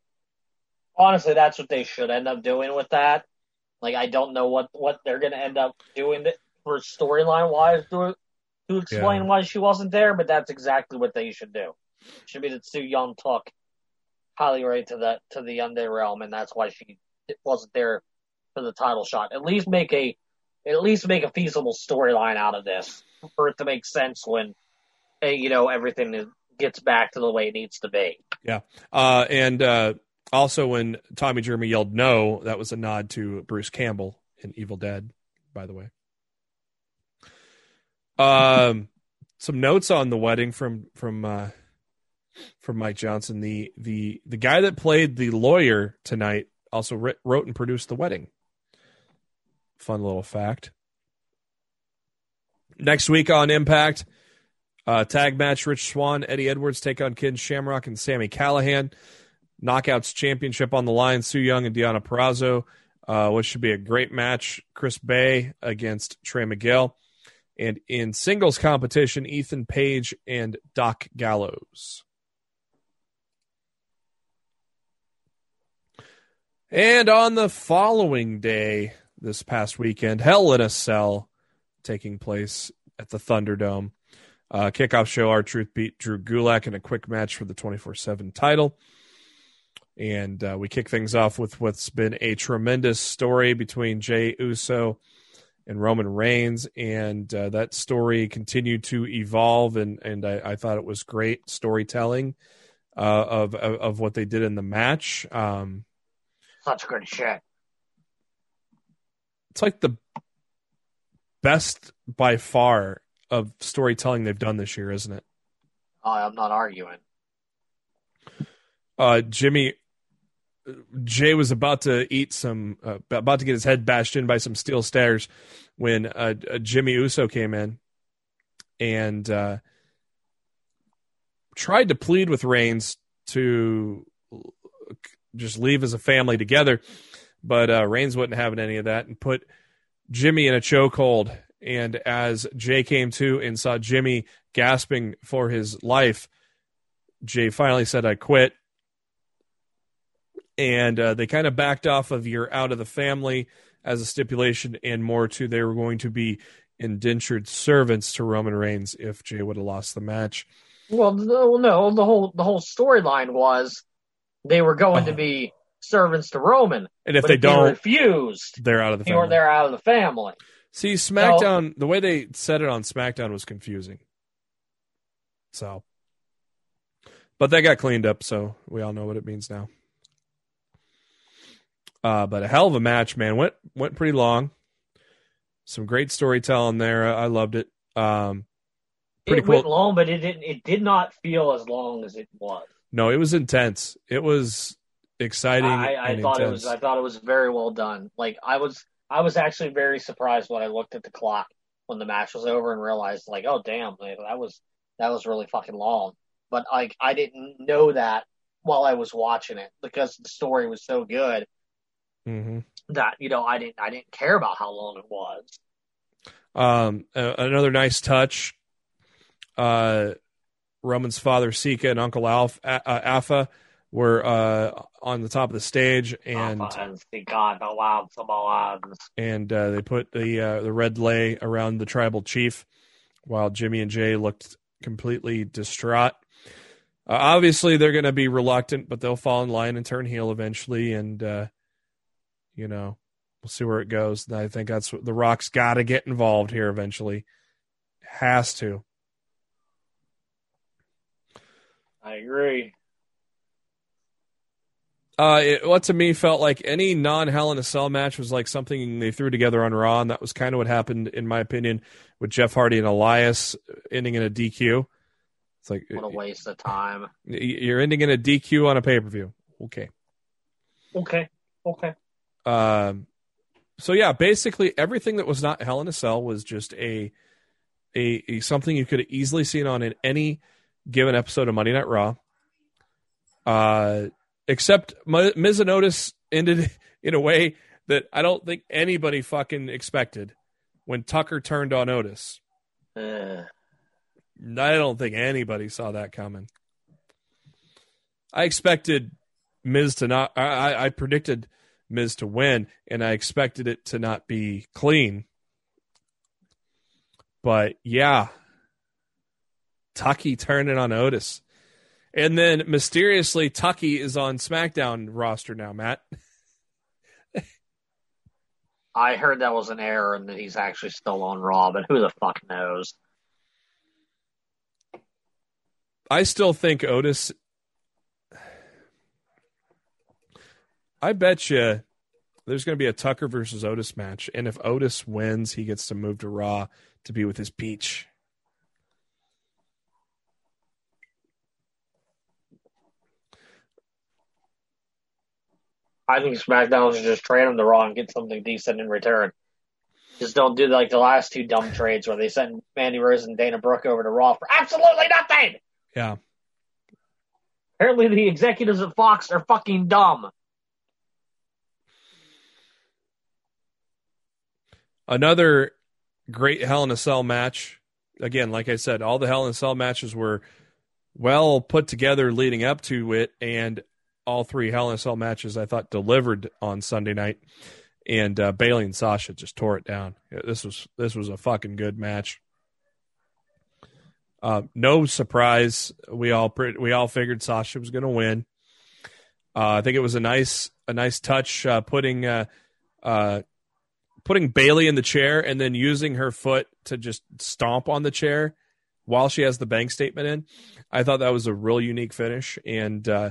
Honestly, that's what they should end up doing with that. Like I don't know what what they're gonna end up doing for storyline wise to to explain Yeah. why she wasn't there, but that's exactly what they should do. Should be that Su Yung took Kylie Rae to the to the Undead realm, and that's why she wasn't there for the title shot. At least make a at least make a feasible storyline out of this for it to make sense when eh, you know everything gets back to the way it needs to be. Yeah, uh, and uh, also, when Tommy Dreamer yelled no, that was a nod to Bruce Campbell in Evil Dead, by the way. Um, some notes on the wedding from from uh, from Mike Johnson. The the the guy that played the lawyer tonight also writ, wrote and produced the wedding. Fun little fact. Next week on Impact, uh, tag match: Rich Swann, Eddie Edwards take on Ken Shamrock and Sami Callihan. Knockouts championship on the line: Su Yung and Deonna Purrazzo, uh, which should be a great match. Chris Bey against Trey Miguel, and in singles competition, Ethan Page and Doc Gallows. And on the following day, this past weekend, Hell in a Cell taking place at the Thunderdome. Uh, kickoff show, R-Truth beat Drew Gulak in a quick match for the 24 7 title. And uh, we kick things off with what's been a tremendous story between Jey Uso and Roman Reigns. And uh, that story continued to evolve. And, and I, I thought it was great storytelling uh, of, of, of what they did in the match. Um, Such good shit. it's like the best by far of storytelling they've done this year, isn't it? Oh, I'm not arguing. Uh, Jimmy Jey was about to eat some, uh, about to get his head bashed in by some steel stairs when uh, uh, Jimmy Uso came in and uh, tried to plead with Reigns to just leave as a family together, but uh, Reigns wasn't having any of that and put Jimmy in a chokehold. And as Jey came to and saw Jimmy gasping for his life, Jey finally said, "I quit." And uh, they kind of backed off of you're out of the family as a stipulation and more to they were going to be indentured servants to Roman Reigns if Jey would have lost the match. Well, no, no, the whole the whole storyline was they were going to Oh. be servants to Roman, And if they don't, refused, they're out of the family. they're out of the family. See, SmackDown, the way they said it on SmackDown was confusing. So, but that got cleaned up, so we all know what it means now. Uh, but a hell of a match, man. Went went pretty long. Some great storytelling there. I loved it. Um, pretty it cool. went long, but it didn't. It did not feel as long as it was. No, it was intense. It was exciting. I, I thought it was. I thought it was very well done. Like I was. I was actually very surprised when I looked at the clock when the match was over and realized, like, oh damn, man, that was that was really fucking long. But like, I didn't know that while I was watching it because the story was so good Mhm. that you know I didn't. I didn't care about how long it was. Um, uh, another nice touch. Uh, Roman's father Sika and Uncle Alf, uh, Alpha were uh, on the top of the stage, and Oh, and God some lives. and uh, they put the uh, the red lay around the tribal chief, while Jimmy and Jey looked completely distraught. Uh, obviously, they're going to be reluctant, but they'll fall in line and turn heel eventually, and uh, you know we'll see where it goes. I think that's what the Rock's got to get involved here eventually. Has to. I agree. Uh, it, what to me felt like any non Hell in a Cell match was like something they threw together on Raw, and that was kind of what happened, in my opinion, with Jeff Hardy and Elias ending in a DQ. It's like What a waste of time. you're ending in a DQ on a pay per view. Okay. Okay. Okay. Um, so yeah, basically everything that was not Hell in a Cell was just a, a, a something you could have easily seen on in any given episode of Monday Night Raw. Uh, except M- Miz and Otis ended in a way that I don't think anybody fucking expected when Tucker turned on Otis. Ugh. I don't think anybody saw that coming. I expected Miz to not. I, I- I predicted Miz to win, and I expected it to not be clean. But yeah, Tucky turning on Otis. And then mysteriously, Tucky is on SmackDown roster now, Matt. I heard that was an error and that he's actually still on Raw, but who the fuck knows? I still think Otis. I bet you there's going to be a Tucker versus Otis match, and if Otis wins, he gets to move to Raw to be with his peach. I think SmackDown should just trade him to Raw and get something decent in return. Just don't do like the last two dumb trades where they sent Mandy Rose and Dana Brooke over to Raw for absolutely nothing. Yeah. Apparently, the executives at Fox are fucking dumb. Another great Hell in a Cell match. Again, like I said, all the Hell in a Cell matches were well put together leading up to it, and all three Hell in a Cell matches I thought delivered on Sunday night, and uh, Bayley and Sasha just tore it down. This was this was a fucking good match. Uh, no surprise, we all we all figured Sasha was going to win. Uh, I think it was a nice a nice touch uh, putting uh, uh, putting Bayley in the chair and then using her foot to just stomp on the chair while she has the bank statement in. I thought that was a real unique finish and uh,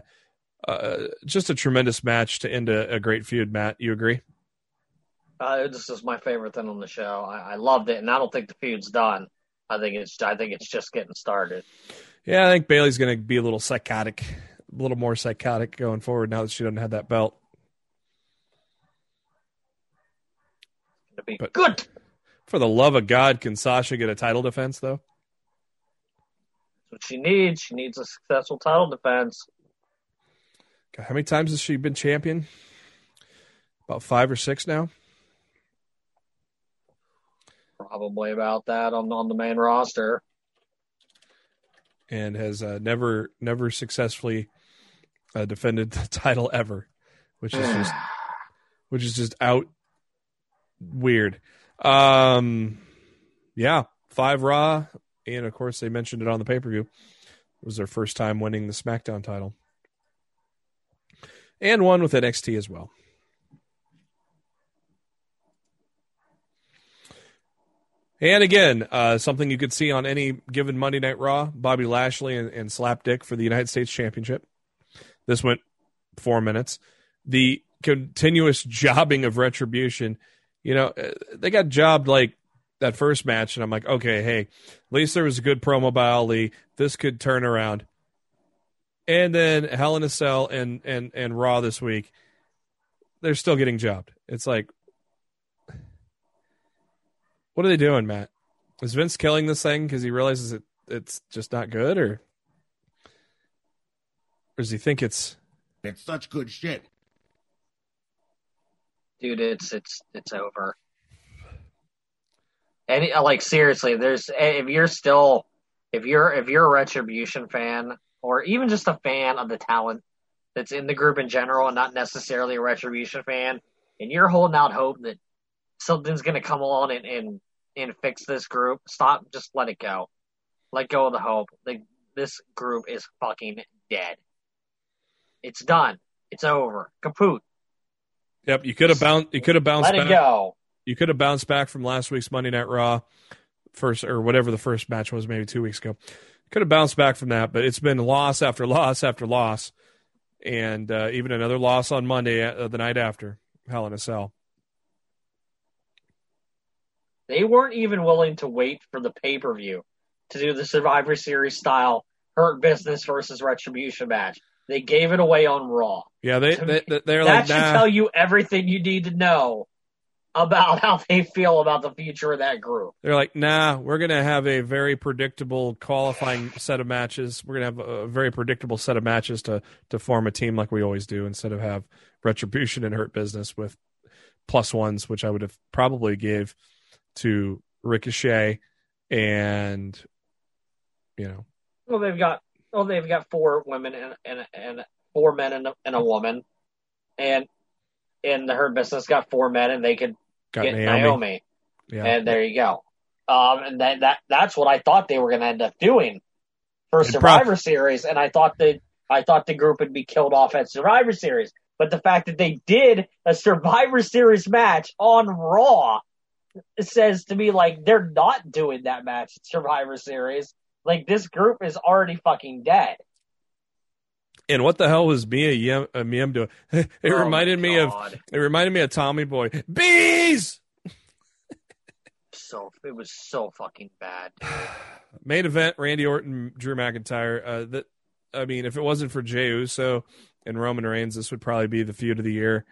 uh, just a tremendous match to end a, a, great feud. Matt, you agree? Uh, this is my favorite thing on the show. I, I, loved it, and I don't think the feud's done. I think it's I think it's just getting started. Yeah, I think Bayley's going to be a little psychotic, a little more psychotic going forward now that she doesn't have that belt. To be but good. For the love of God, can Sasha get a title defense though? That's what she needs. She needs a successful title defense. God, how many times has she been champion? About five or six now. Probably about that on on the main roster. And has uh, never never successfully uh, defended the title ever, which is just which is just out weird. Um, yeah, five Raw, and of course they mentioned it on the pay per view. It was their first time winning the SmackDown title and one with NXT as well. And again, uh, something you could see on any given Monday Night Raw: Bobby Lashley and, and Slapdick for the United States Championship. This went four minutes. The continuous jobbing of Retribution. You know, uh, they got jobbed like that first match, and I'm like, okay, hey, at least there was a good promo by Ali. This could turn around and then Hell in a Cell and and and Raw this week, they're still getting jobbed. It's like, what are they doing, Matt? Is Vince killing this thing because he realizes it it's just not good, or, or does he think it's it's such good shit? Dude, it's it's it's over. And like seriously, there's if you're still if you're if you're a Retribution fan or even just a fan of the talent that's in the group in general and not necessarily a Retribution fan, and you're holding out hope that something's to come along and, and, and fix this group, stop, just let it go. Let go of the hope. Like, this group is fucking dead. It's done. It's over. Kaput. Yep, you could have bounced. You could have bounced. Let back. it go. You could have bounced back from last week's Monday Night Raw, first or whatever the first match was, maybe two weeks ago could have bounced back from that, but it's been loss after loss after loss, and uh, even another loss on Monday uh, the night after Hell in a Cell. They weren't even willing to wait for the pay per view to do the Survivor Series style Hurt Business versus Retribution match. They gave it away on Raw. Yeah, they, they they're like that should nah. tell you everything you need to know about how they feel about the future of that group. They're like, nah, we're going to have a very predictable qualifying set of matches. We're going to have a very predictable set of matches to to form a team like we always do, instead of have retribution and hurt business with plus ones, which I would have probably gave to Ricochet and you know. Well, they've got well, they've got four women and and, and four men and a, and a woman, and in the Hurt Business got four men, and they could Got get Naomi. Naomi. Yeah. and there you go. Um, and that, that that's what I thought they were going to end up doing for Survivor Series, and I thought that I thought the group would be killed off at Survivor Series. But the fact that they did a Survivor Series match on Raw says to me like they're not doing that match at Survivor Series. Like this group is already fucking dead. and what the hell was Mia Yim, uh, Miem doing? it Oh, reminded me of it reminded me of Tommy Boy. Bees. so it was so fucking bad. Main event: Randy Orton, Drew McIntyre. Uh, that I mean, if it wasn't for Jey Uso and Roman Reigns, this would probably be the feud of the year.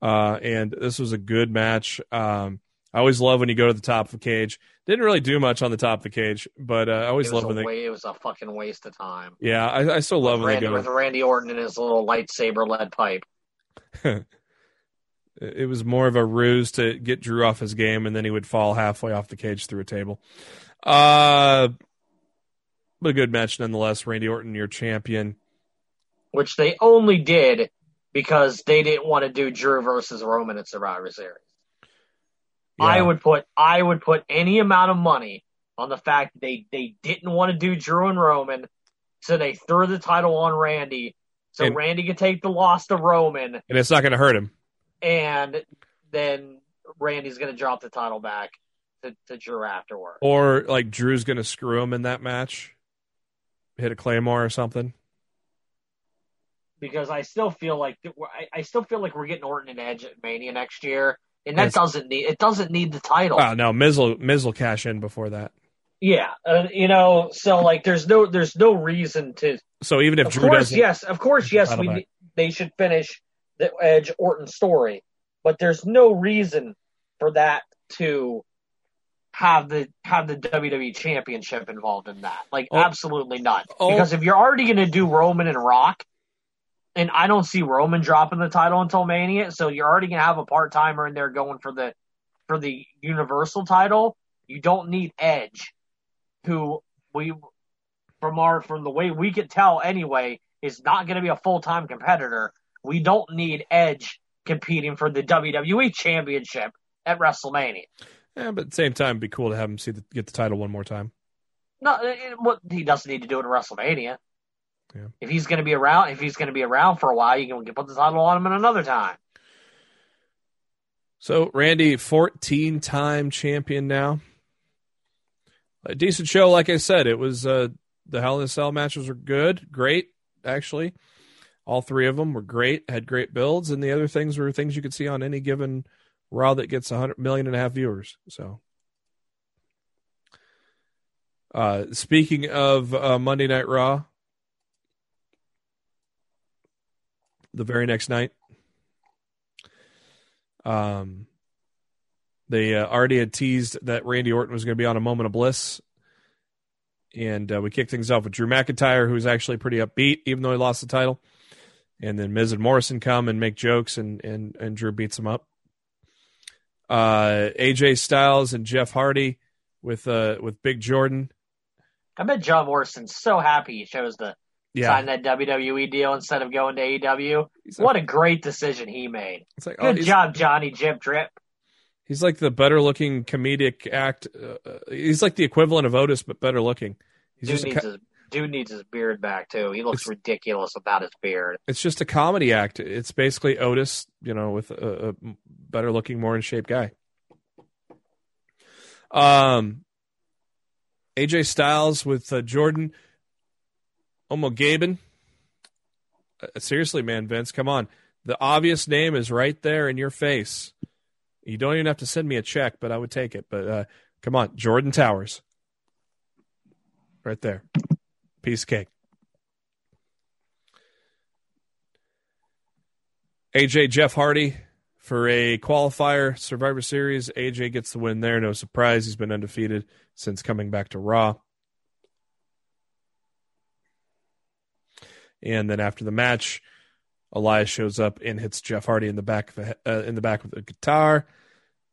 Uh, and this was a good match. Um, I always love when you go to the top of the cage. Didn't really do much on the top of the cage, but uh, I always love when they. wa- it was a fucking waste of time. Yeah, I, I still love when Randy, they with. Randy Orton and his little lightsaber lead pipe. It was more of a ruse to get Drew off his game, and then he would fall halfway off the cage through a table. Uh, but a good match nonetheless. Randy Orton, your champion. which they only did because they didn't want to do Drew versus Roman at Survivor Series. I would put I would put any amount of money on the fact that they they didn't want to do Drew and Roman, so they threw the title on Randy, so And- Randy could take the loss to Roman, and it's not going to hurt him. and then Randy's going to drop the title back to, to Drew afterward. Or like Drew's going to screw him in that match, hit a claymore or something. because I still feel like I, I still feel like we're getting Orton and Edge at Mania next year, and that Yes. doesn't need it doesn't need the title. Oh no, Miz will, Miz will cash in before that. Yeah, uh, you know, so like there's no there's no reason to. So even if Of Drew course, doesn't, yes, of course, yes, we back. they should finish the Edge Orton story, but there's no reason for that to have the have the WWE Championship involved in that. Like Oh. absolutely not. Oh. Because if you're already going to do Roman and Rock, and I don't see Roman dropping the title until Mania, so you're already going to have a part timer in there going for the for the Universal title. You don't need Edge, who we from our from the way we could tell anyway is not going to be a full time competitor. We don't need Edge competing for the WWE Championship at WrestleMania. yeah, but at the same time, it'd be cool to have him see the, get the title one more time. No, it, it- what he doesn't need to do it at WrestleMania. Yeah. If he's going to be around, if he's going to be around for a while, you can put the title on him at another time. So Randy, fourteen time champion now. A decent show, like I said. It was uh, the Hell in a Cell matches were good, great actually. All three of them were great, had great builds, and the other things were things you could see on any given Raw that gets a hundred million and a half viewers. So, uh, speaking of uh, Monday Night Raw, the very next night, um, they uh, already had teased that Randy Orton was going to be on a moment of bliss. And uh, we kicked things off with Drew McIntyre, who's actually pretty upbeat, even though he lost the title. And then Miz and Morrison come and make jokes, and and, and Drew beats him up. Uh, AJ Styles and Jeff Hardy with uh, with Big Jordan. I bet John Morrison's so happy he chose to Yeah, sign that WWE deal instead of going to AEW. He's What a great decision he made. it's like oh, Good he's, job, Johnny Jib Drip. he's like the better looking comedic act. Uh, uh, he's like the equivalent of Otis, but better looking. He's Dude just needs co- his dude needs his beard back too. He looks ridiculous without his beard. it's just a comedy act. It's basically Otis, you know, with a, a better looking, more in shape guy. Um, AJ Styles with uh, Jordan Omogbehin. Uh, seriously, man, Vince, come on. The obvious name is right there in your face. You don't even have to send me a check, but I would take it. But uh, come on, Jordan Towers. Right there. Piece of cake. AJ Jeff Hardy for a qualifier Survivor Series. AJ gets the win there. No surprise. He's been undefeated since coming back to Raw. And then after the match, Elias shows up and hits Jeff Hardy in the back of the, uh, in the back with a guitar.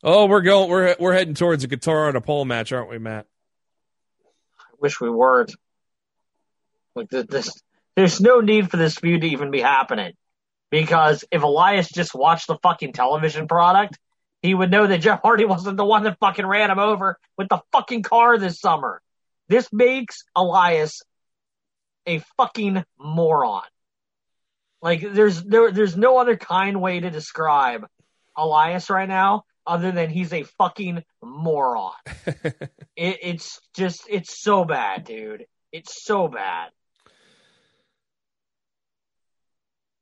Oh, we're going. We're we're heading towards a guitar on a pole match, aren't we, Matt? I wish we weren't. Like th- this, there's no need for this feud to even be happening. Because if Elias just watched the fucking television product, he would know that Jeff Hardy wasn't the one that fucking ran him over with the fucking car this summer. This makes Elias a fucking moron. Like there's there there's no other kind way to describe Elias right now other than he's a fucking moron. it, it's just it's so bad, dude. It's so bad.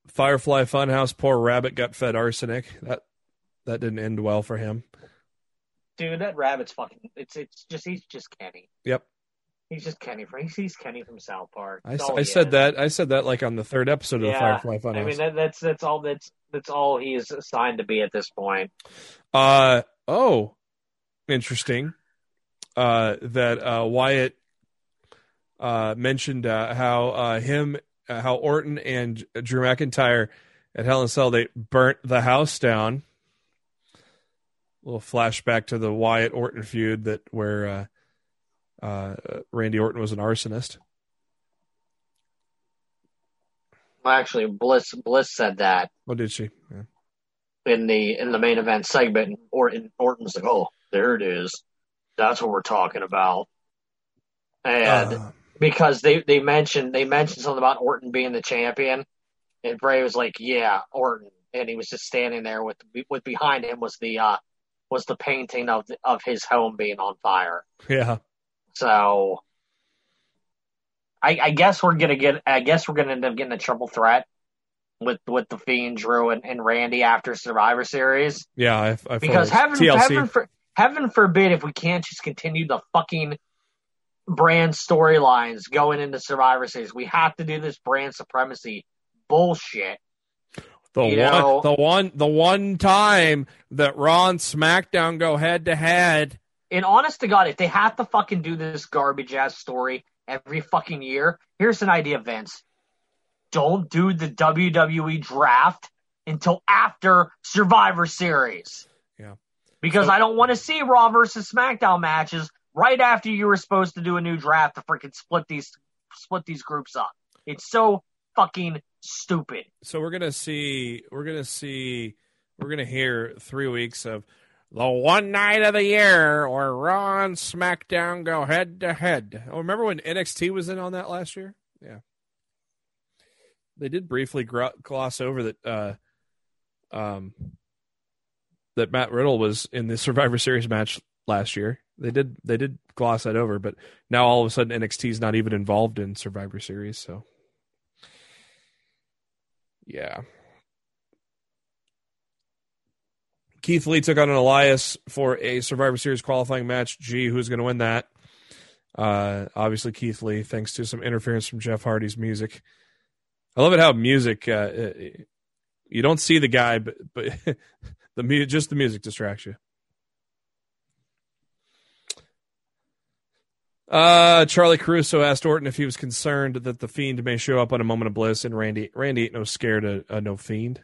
Firefly Funhouse, poor rabbit got fed arsenic. That that didn't end well for him. Dude, that rabbit's fucking. It's it's just he's just Kenny. Yep. He's just Kenny from he's, Kenny from South Park. I, That's all I said is. that. I said that like on the third episode of Yeah, the Firefly Funhouse. I mean that, that's that's all that's that's all he is assigned to be at this point. Uh oh, interesting. Uh, that uh, Wyatt uh, mentioned uh, how uh, him, uh, how Orton and Drew McIntyre at Hell in a Cell they burnt the house down. little flashback to the Wyatt Orton feud that where uh, uh, Randy Orton was an arsonist. Well, actually, Bliss Bliss said that What did she? Yeah. in the in the main event segment. Orton Orton's like, oh, there it is. That's what we're talking about. And Uh, because they they mentioned they mentioned something about Orton being the champion, and Bray was like, "Yeah, Orton," and he was just standing there with with behind him was the uh was the painting of the, of his home being on fire. yeah. So, I I guess we're gonna get I guess we're gonna end up getting a triple threat with with the Fiend, Drew, and, and Randy after Survivor Series Yeah, I, I because heaven heaven for, heaven forbid if we can't just continue the fucking brand storylines going into Survivor Series. We have to do this brand supremacy bullshit. The You one, know- the one, the one time that Raw and SmackDown go head to head. And honest to God, if they have to fucking do this garbage ass story every fucking year, here's an idea, Vince. Don't do the WWE draft until after Survivor Series. Yeah. Because So- I don't want to see Raw versus SmackDown matches right after you were supposed to do a new draft to freaking split these split these groups up. It's so fucking stupid. So we're gonna see, we're gonna see, we're gonna hear three weeks of the one night of the year where Raw and SmackDown go head to head. Oh, remember when NXT was in on that last year? Yeah. They did briefly gloss over that. Uh, um, that Matt Riddle was in the Survivor Series match last year. They did they did gloss that over, but now all of a sudden NXT is not even involved in Survivor Series. So, yeah. Keith Lee took on an Elias for a Survivor Series qualifying match. Gee, who's going to win that? Uh, obviously Keith Lee, thanks to some interference from Jeff Hardy's music. I love it how music. Uh, you don't see the guy, but but the mu- just the music distracts you. Uh, Charlie Caruso asked Orton if he was concerned that the Fiend may show up on a moment of bliss, and Randy Randy ain't no scared of uh, no Fiend.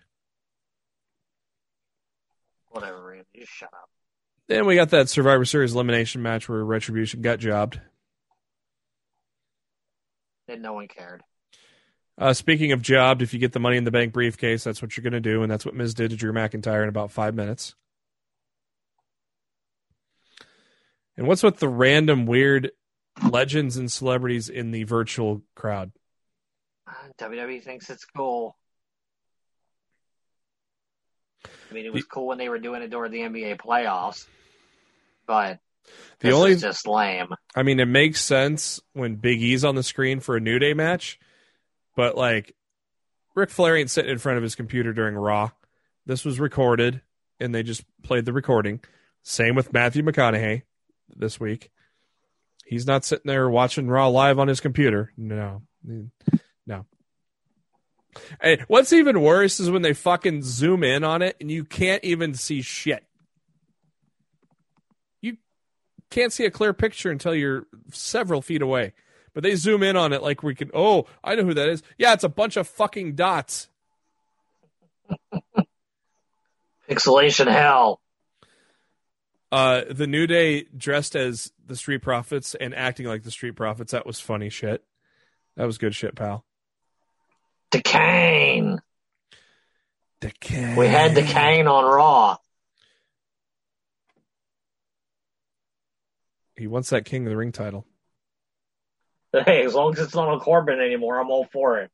Whatever, Randy. Just shut up. Then we got that Survivor Series elimination match where Retribution got jobbed. Then no one cared. Uh, speaking of jobbed, if you get the Money in the Bank briefcase, that's what you're going to do, and that's what Miz did to Drew McIntyre in about five minutes. And what's with the random weird legends and celebrities in the virtual crowd? WWE thinks it's cool. I mean, it was cool when they were doing it during the NBA playoffs, but The this only, is just lame. I mean, it makes sense when Big E's on the screen for a New Day match, but like, Ric Flair ain't sitting in front of his computer during Raw. This was recorded, and they just played the recording. Same with Matthew McConaughey this week. He's not sitting there watching Raw live on his computer. No, no. Hey, what's even worse is when they fucking zoom in on it and you can't even see shit. You can't see a clear picture until you're several feet away. But they zoom in on it like we can. Oh, I know who that is. Yeah, it's a bunch of fucking dots. Pixelation hell. Uh, the New Day dressed as the Street Profits and acting like the Street Profits. That was funny shit. That was good shit, pal. Decane. The Kane. We had the Kane on Raw. He wants that King of the Ring title. Hey, as long as it's not on Corbin anymore, I'm all for it.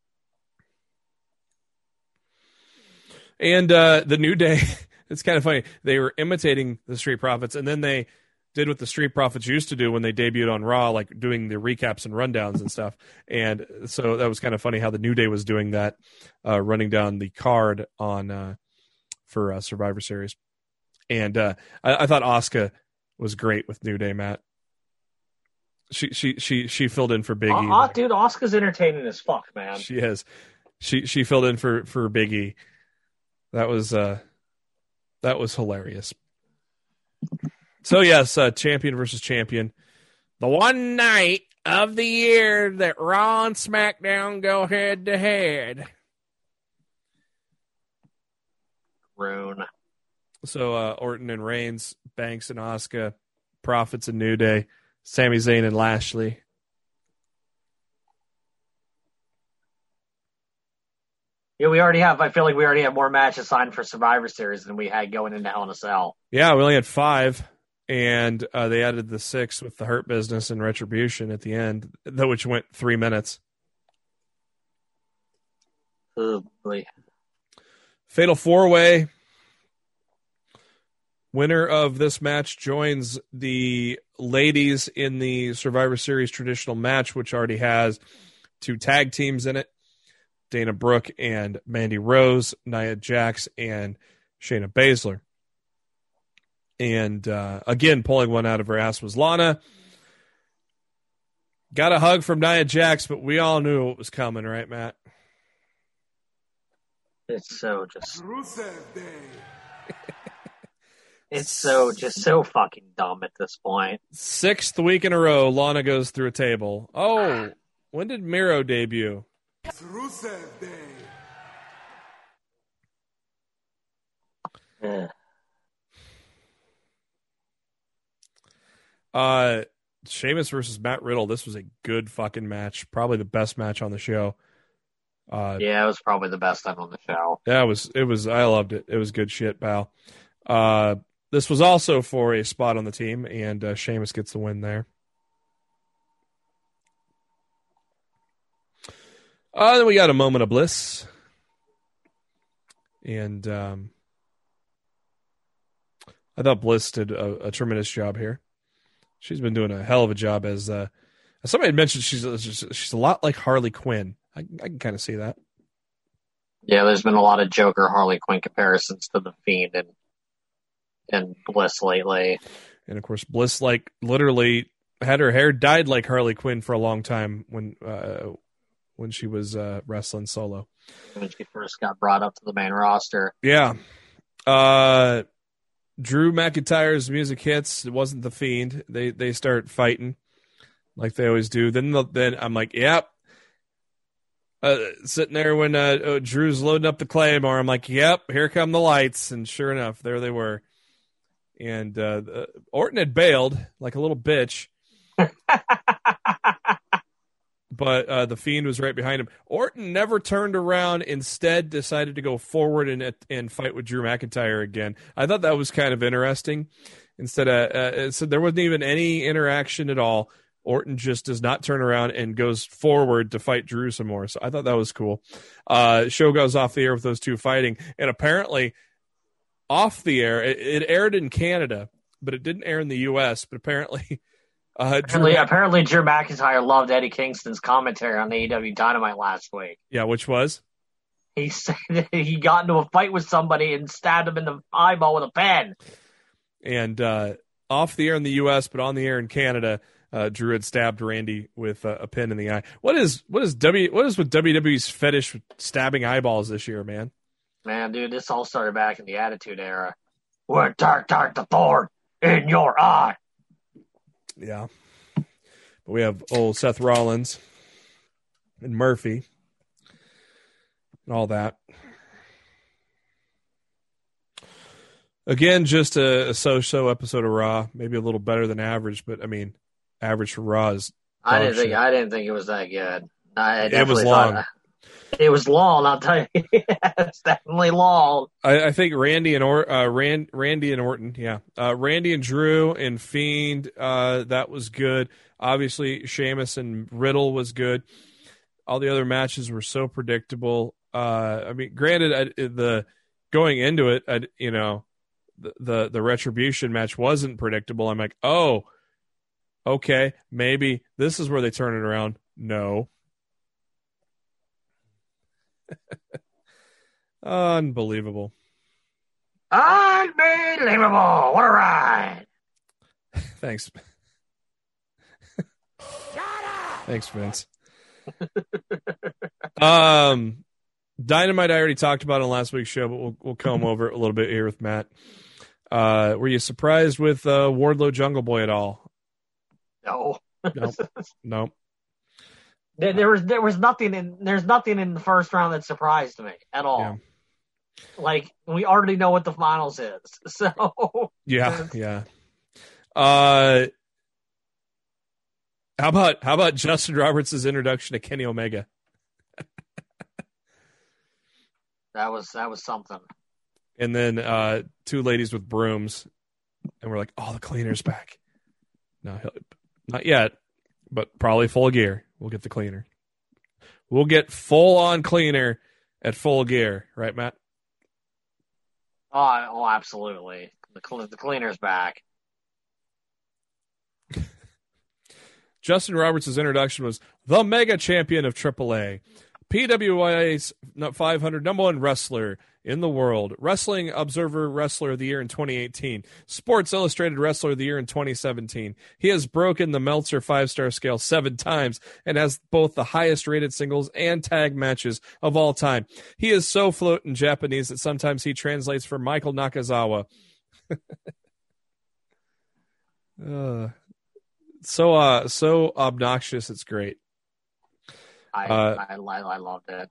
And uh, the New Day, it's kind of funny. They were imitating the Street Profits, and then they did what the Street Profits used to do when they debuted on Raw, like doing the recaps and rundowns and stuff. And so that was kind of funny how the New Day was doing that, uh, running down the card on uh, for uh, Survivor Series. And uh, I, I thought Oscar was great with New Day, Matt. She she she she filled in for Biggie. Uh, uh, dude, Oscar's entertaining as fuck, man. She is. She she filled in for for Biggie. That was uh that was hilarious. So yes, uh, champion versus champion. The one night of the year that Raw and SmackDown go head to head. Rune. So uh, Orton and Reigns, Banks and Asuka, Profits and New Day, Sami Zayn and Lashley. Yeah, we already have. I feel like we already have more matches signed for Survivor Series than we had going into Hell in a Cell. Yeah, we only had five, and uh, they added the six with the Hurt Business and Retribution at the end, though which went three minutes. Oh, boy. Fatal four way. Winner of this match joins the ladies in the Survivor Series traditional match, which already has two tag teams in it Dana Brooke and Mandy Rose, Nia Jax, and Shayna Baszler. And uh, again, pulling one out of her ass was Lana. Got a hug from Nia Jax, but we all knew it was coming, right, Matt? It's so just. it's so just so fucking dumb at this point. Sixth week in a row, Lana goes through a table. Oh, when did Miro debut? Ugh. Uh, Sheamus versus Matt Riddle. This was a good fucking match. Probably the best match on the show. Uh, Yeah, it was probably the best time on the show. yeah, it was. It was. I loved it. It was good shit, pal. Uh, this was also for a spot on the team, and uh, Sheamus gets the win there. Uh, then we got a moment of bliss, and um, I thought Bliss did a, a tremendous job here. She's been doing a hell of a job as uh, somebody had mentioned. She's she's a lot like Harley Quinn. I, I can kind of see that. Yeah, there's been a lot of Joker Harley Quinn comparisons to the Fiend and and Bliss lately. And of course, Bliss like literally had her hair dyed like Harley Quinn for a long time when uh, when she was uh, wrestling solo. When she first got brought up to the main roster. Yeah. Uh, Drew McIntyre's music hits. It wasn't the Fiend. They they start fighting like they always do. Then the, then I'm like, yep. Uh, sitting there when uh, uh, Drew's loading up the claymore, I'm like, yep, here come the lights, and sure enough, there they were. And uh, Orton had bailed like a little bitch, but uh, the Fiend was right behind him. Orton never turned around. Instead, decided to go forward and and fight with Drew McIntyre again. I thought that was kind of interesting. Instead of uh, so there wasn't even any interaction at all. Orton just does not turn around and goes forward to fight Drew some more. So I thought that was cool. Uh, show goes off the air with those two fighting, and apparently off the air. It, it aired in Canada, but it didn't air in the U.S. But apparently. Uh, Drew Apparently, apparently, Drew McIntyre loved Eddie Kingston's commentary on the AEW Dynamite last week. yeah, which was He said he got into a fight with somebody and stabbed him in the eyeball with a pen. and uh, off the air in the U.S., but on the air in Canada, uh, Drew had stabbed Randy with uh, a pen in the eye. What is what is W what is with WWE's fetish with stabbing eyeballs this year, man? Man, dude, this all started back in the Attitude Era. We're dark, dark the thorn in your eye. Yeah, but we have old Seth Rollins and Murphy and all that. Again, just a, a so-so episode of Raw, maybe a little better than average, but I mean, average for Raw is I didn't think. I didn't think it was that good. I It was long. It was long, I'll tell you. it's definitely long. I, I think Randy and or uh, Rand, Randy and Orton, yeah, uh, Randy and Drew and Fiend, uh, that was good. Obviously, Sheamus and Riddle was good. All the other matches were so predictable. Uh, I mean, granted, I, the going into it, I, you know, the, the the retribution match wasn't predictable. I'm like, oh, okay, maybe this is where they turn it around. No. Unbelievable. Unbelievable. What a ride. Thanks. Thanks, Vince. um, Dynamite. I already talked about on last week's show, but we'll we'll come over it a little bit here with Matt. Uh, were you surprised with uh, Wardlow Jungle Boy at all? No. Nope. nope. There, there was there was nothing in there's nothing in the first round that surprised me at all. Yeah. Like we already know what the finals is. So Yeah, yeah. Uh, how about how about Justin Roberts' introduction to Kenny Omega? that was that was something. And then uh, two ladies with brooms, and we're like, "Oh, the cleaner's back." No, not yet, but probably full gear. We'll get the cleaner. We'll get full on cleaner at full gear, right, Matt? Oh, oh absolutely. The cl- the cleaner's back. Justin Roberts' introduction was the mega champion of AAA, PWI's 500 number one wrestler in the world, Wrestling Observer Wrestler of the Year in 2018, Sports Illustrated Wrestler of the Year in 2017. He has broken the Meltzer five star scale seven times and has both the highest rated singles and tag matches of all time. He is so fluent in Japanese that sometimes he translates for Michael Nakazawa. uh, so uh so obnoxious it's great I Uh, I, I, I loved it.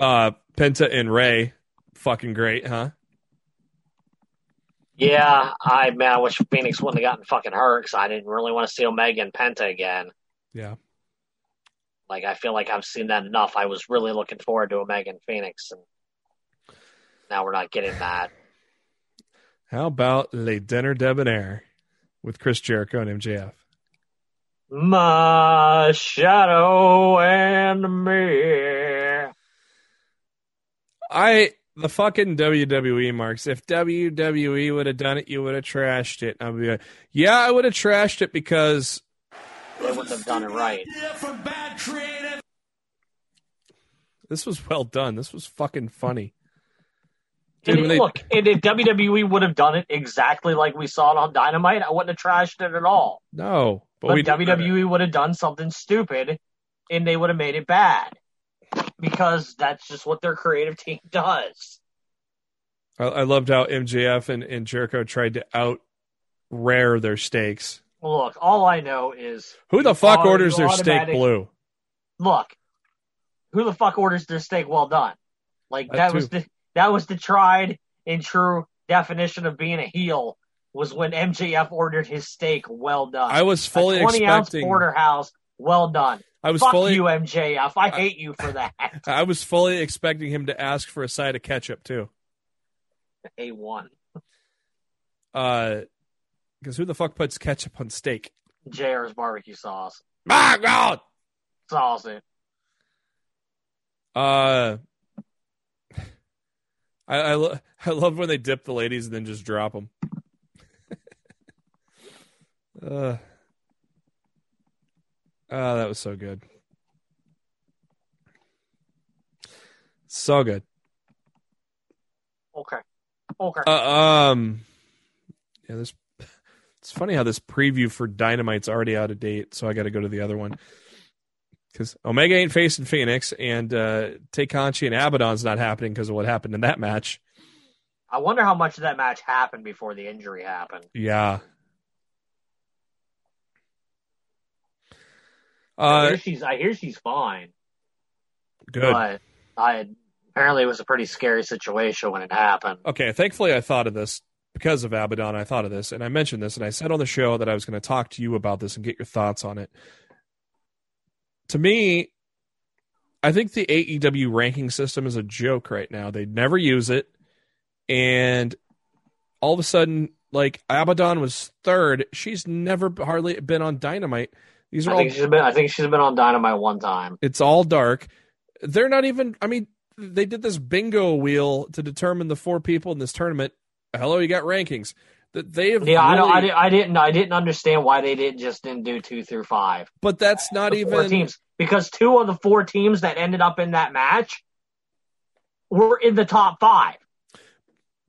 Uh penta and Rey fucking great huh Yeah, I man, I wish Fénix wouldn't have gotten fucking hurt because I didn't really want to see Omega and Penta again. yeah Like I feel like I've seen that enough. I was really looking forward to Omega and Fénix, and now we're not getting that. how about le dinner debonair with chris jericho and mjf My shadow and me. I the fucking wwe marks if wwe would have done it you would have trashed it. I'd be like yeah i would have trashed it because They wouldn't have done it right. this was well done. This was fucking funny. Dude, when they- look, and if WWE would have done it exactly like we saw it on Dynamite, I wouldn't have trashed it at all. no but, But we WWE would have done something stupid, and they would have made it bad because that's just what their creative team does. I, I loved how mjf and, and jericho tried to out rare their steaks Look, all I know is Who the fuck orders their steak blue? Look, who the fuck orders their steak well done? Like That that was the that was the tried and true definition of being a heel was when MJF ordered his steak well done. I was fully a 20 ounce expecting. porterhouse, well done. I was Fuck fully. you, MJF. I hate you for that. I was fully expecting him to ask for a side of ketchup too. A one. Uh, because who the fuck puts ketchup on steak? JR's barbecue sauce. My God. Sauce it. Uh, I I, lo- I love when they dip the ladies and then just drop them. uh, oh, that was so good. So good. Okay. Okay. Uh, um, yeah, this. It's funny how this preview for Dynamite's already out of date, so I got to go to the other one because Omega ain't facing Fénix, and uh, Takehashi and Abadon's not happening because of what happened in that match. I wonder how much of that match happened before the injury happened. Yeah. I Uh, hear she's I hear she's fine. good. But I apparently it was a pretty scary situation when it happened. Okay, thankfully I thought of this because of Abadon. I thought of this, and I mentioned this, and I said on the show that I was going to talk to you about this and get your thoughts on it. to me, I think the AEW ranking system is a joke right now. They never use it, and all of a sudden, like Abadon was third. She's never hardly been on Dynamite. These are I all. think she's been. I think she's been on Dynamite one time. It's all dark. They're not even. I mean, they did this bingo wheel to determine the four people in this tournament. Hello, you got rankings. That they have. Yeah, I don't. I, I didn't. I didn't understand why they didn't just didn't do two through five. but that's not even. teams because two of the four teams that ended up in that match were in the top five.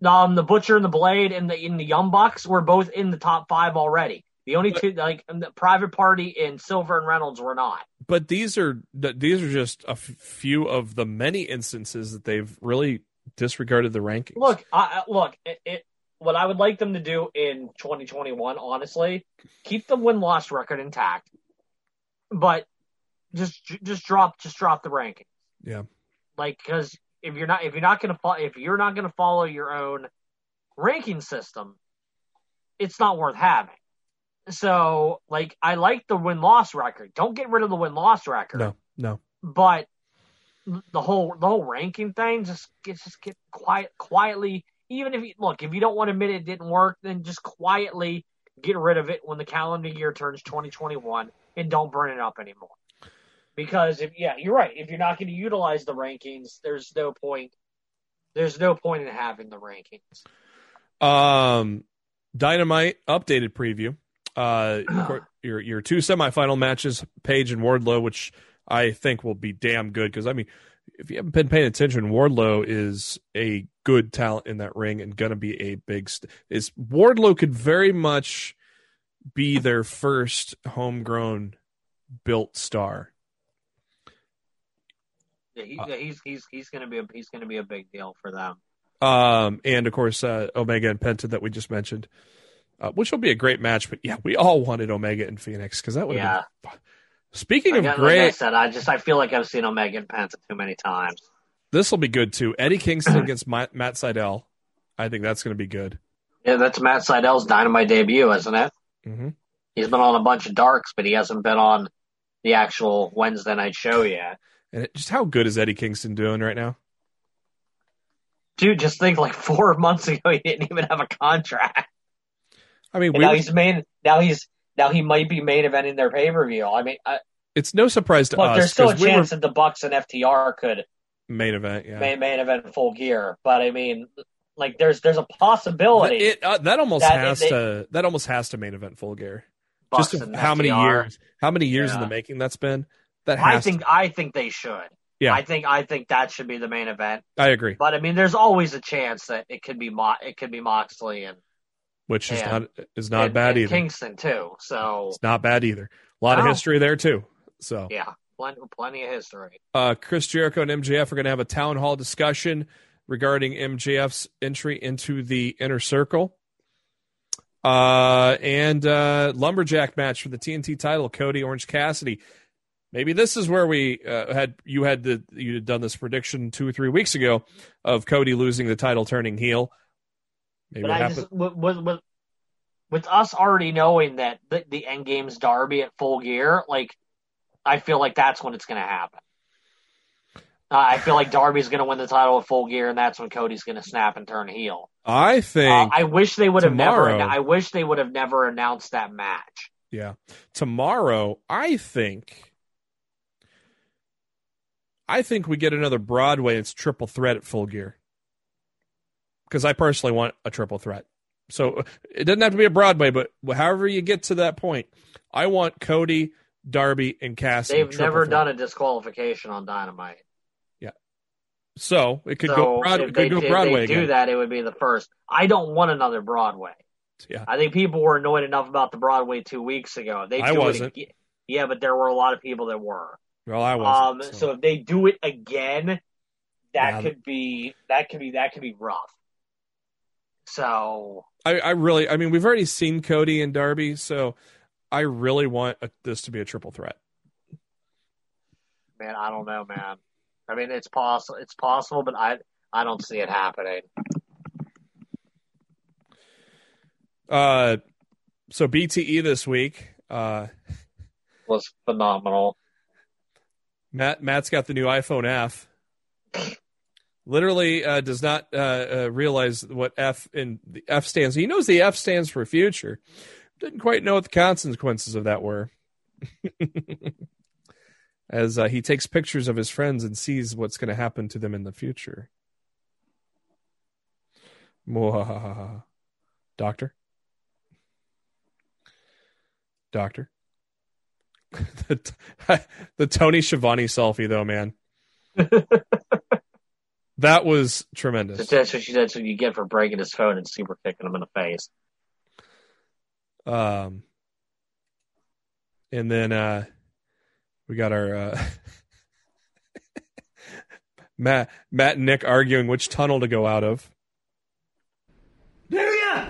Um, the Butcher and the Blade and the in the Young Bucks were both in the top five already. The only two, like the Private Party and Silver and Reynolds, were not. but these are these are just a few of the many instances that they've really disregarded the rankings. Look, I, look. It, it, what I would like them to do in 2021, honestly, keep the win loss record intact, but just just drop just drop the ranking. Yeah. Like because if you're not if you're not gonna fo- if you're not gonna follow your own ranking system, it's not worth having. So like I like the win loss record. Don't get rid of the win loss record. no, no. But the whole the whole ranking thing just get just get quiet quietly. Even if you look, if you don't want to admit it didn't work, then just quietly get rid of it when the calendar year turns 2021 and don't burn it up anymore. Because if yeah, you're right. If you're not going to utilize the rankings, there's no point. There's no point in having the rankings. Um, Dynamite updated preview. Uh, your your two semifinal matches, Page and Wardlow, which I think will be damn good because I mean, if you haven't been paying attention, Wardlow is a good talent in that ring and gonna be a big. St- is Wardlow could very much be their first homegrown built star. Yeah, he, Uh, yeah, he's he's he's going to be a, he's going to be a big deal for them. Um, and of course, uh, Omega and Penta that we just mentioned, uh, which will be a great match. But yeah, we all wanted Omega and Fénix because that would have Yeah. been fun. Speaking of Again, great, like I said, I just I feel like I've seen Omega and Penta too many times. this will be good too. Eddie Kingston against Ma- Matt Sydal. I think that's going to be good. Yeah, that's Matt Sydal's Dynamite debut, isn't it? hmm He's been on a bunch of darks, but he hasn't been on the actual Wednesday night show yet. And it, just how good is Eddie Kingston doing right now? Dude, just think like four months ago he didn't even have a contract. I mean, we now were- he's main now he's now he might be main eventing their pay per view. I mean, I, it's no surprise to look, us there's still a 'cause we were chance that the Bucks and FTR could main event. Yeah, main, main event full gear, but I mean, like there's there's a possibility. it uh, that almost That- has they- to that almost has to main event full gear. Bucks Just how many years? How many years in the making that's been? That I think to, I think they should. Yeah. I think I think that should be the main event. I agree. But I mean, there's always a chance that it could be Mo- it could be Moxley and, Which is not is not and- bad and either. Kingston too. So It's not bad either. A lot of history there too. So, yeah, plenty, plenty of history. uh, Chris Jericho and MJF are going to have a town hall discussion regarding MJF's entry into the inner circle. Uh, and uh, lumberjack match for the TNT title, Cody Orange Cassidy. Maybe this is where we uh, had you had the you had done this prediction two or three weeks ago of Cody losing the title, turning heel. Maybe But I just with, with with us already knowing that the, the end game's Darby at full gear, like I feel like that's when it's going to happen. Uh, I feel like Darby's going to win the title at full gear, and that's when Cody's going to snap and turn heel. I Uh, think I wish they would have never. I wish they would have never announced that match. Yeah. Tomorrow, I think I think we get another Broadway. It's triple threat at full gear. Because I personally want a triple threat. So it doesn't have to be a Broadway, but however you get to that point, I want Cody, Darby, and Cassidy. They've never threat. done a disqualification on Dynamite. Yeah. So it could so go Broad- if it they, go if Broadway they again. do that, it would be the first. I don't want another Broadway. Yeah. I think people were annoyed enough about the Broadway two weeks ago. They I wasn't. ag- yeah, but there were a lot of people that were. Well, I Um, wasn't. so. if they do it again, that Yeah. could be that could be that could be rough. So I, I really, I mean, we've already seen Cody and Darby, so I really want a, this to be a triple threat. man, I don't know, man. I mean, it's possible. It's possible, but I I don't see it happening. Uh, so BTE this week. Uh, was phenomenal. Matt Matt's got the new iPhone F. Literally uh, does not uh, uh, realize what F in the F stands. He knows the F stands for future. Didn't quite know what the consequences of that were. As uh, he takes pictures of his friends and sees what's going to happen to them in the future. Mwahaha. Doctor? Doctor? the, the Tony Schiavone selfie, though, man. That was tremendous. That's what she that's what you get for breaking his phone and super kicking him in the face. Um, and then uh, we got our uh, Matt, Matt and Nick arguing which tunnel to go out of. There ya!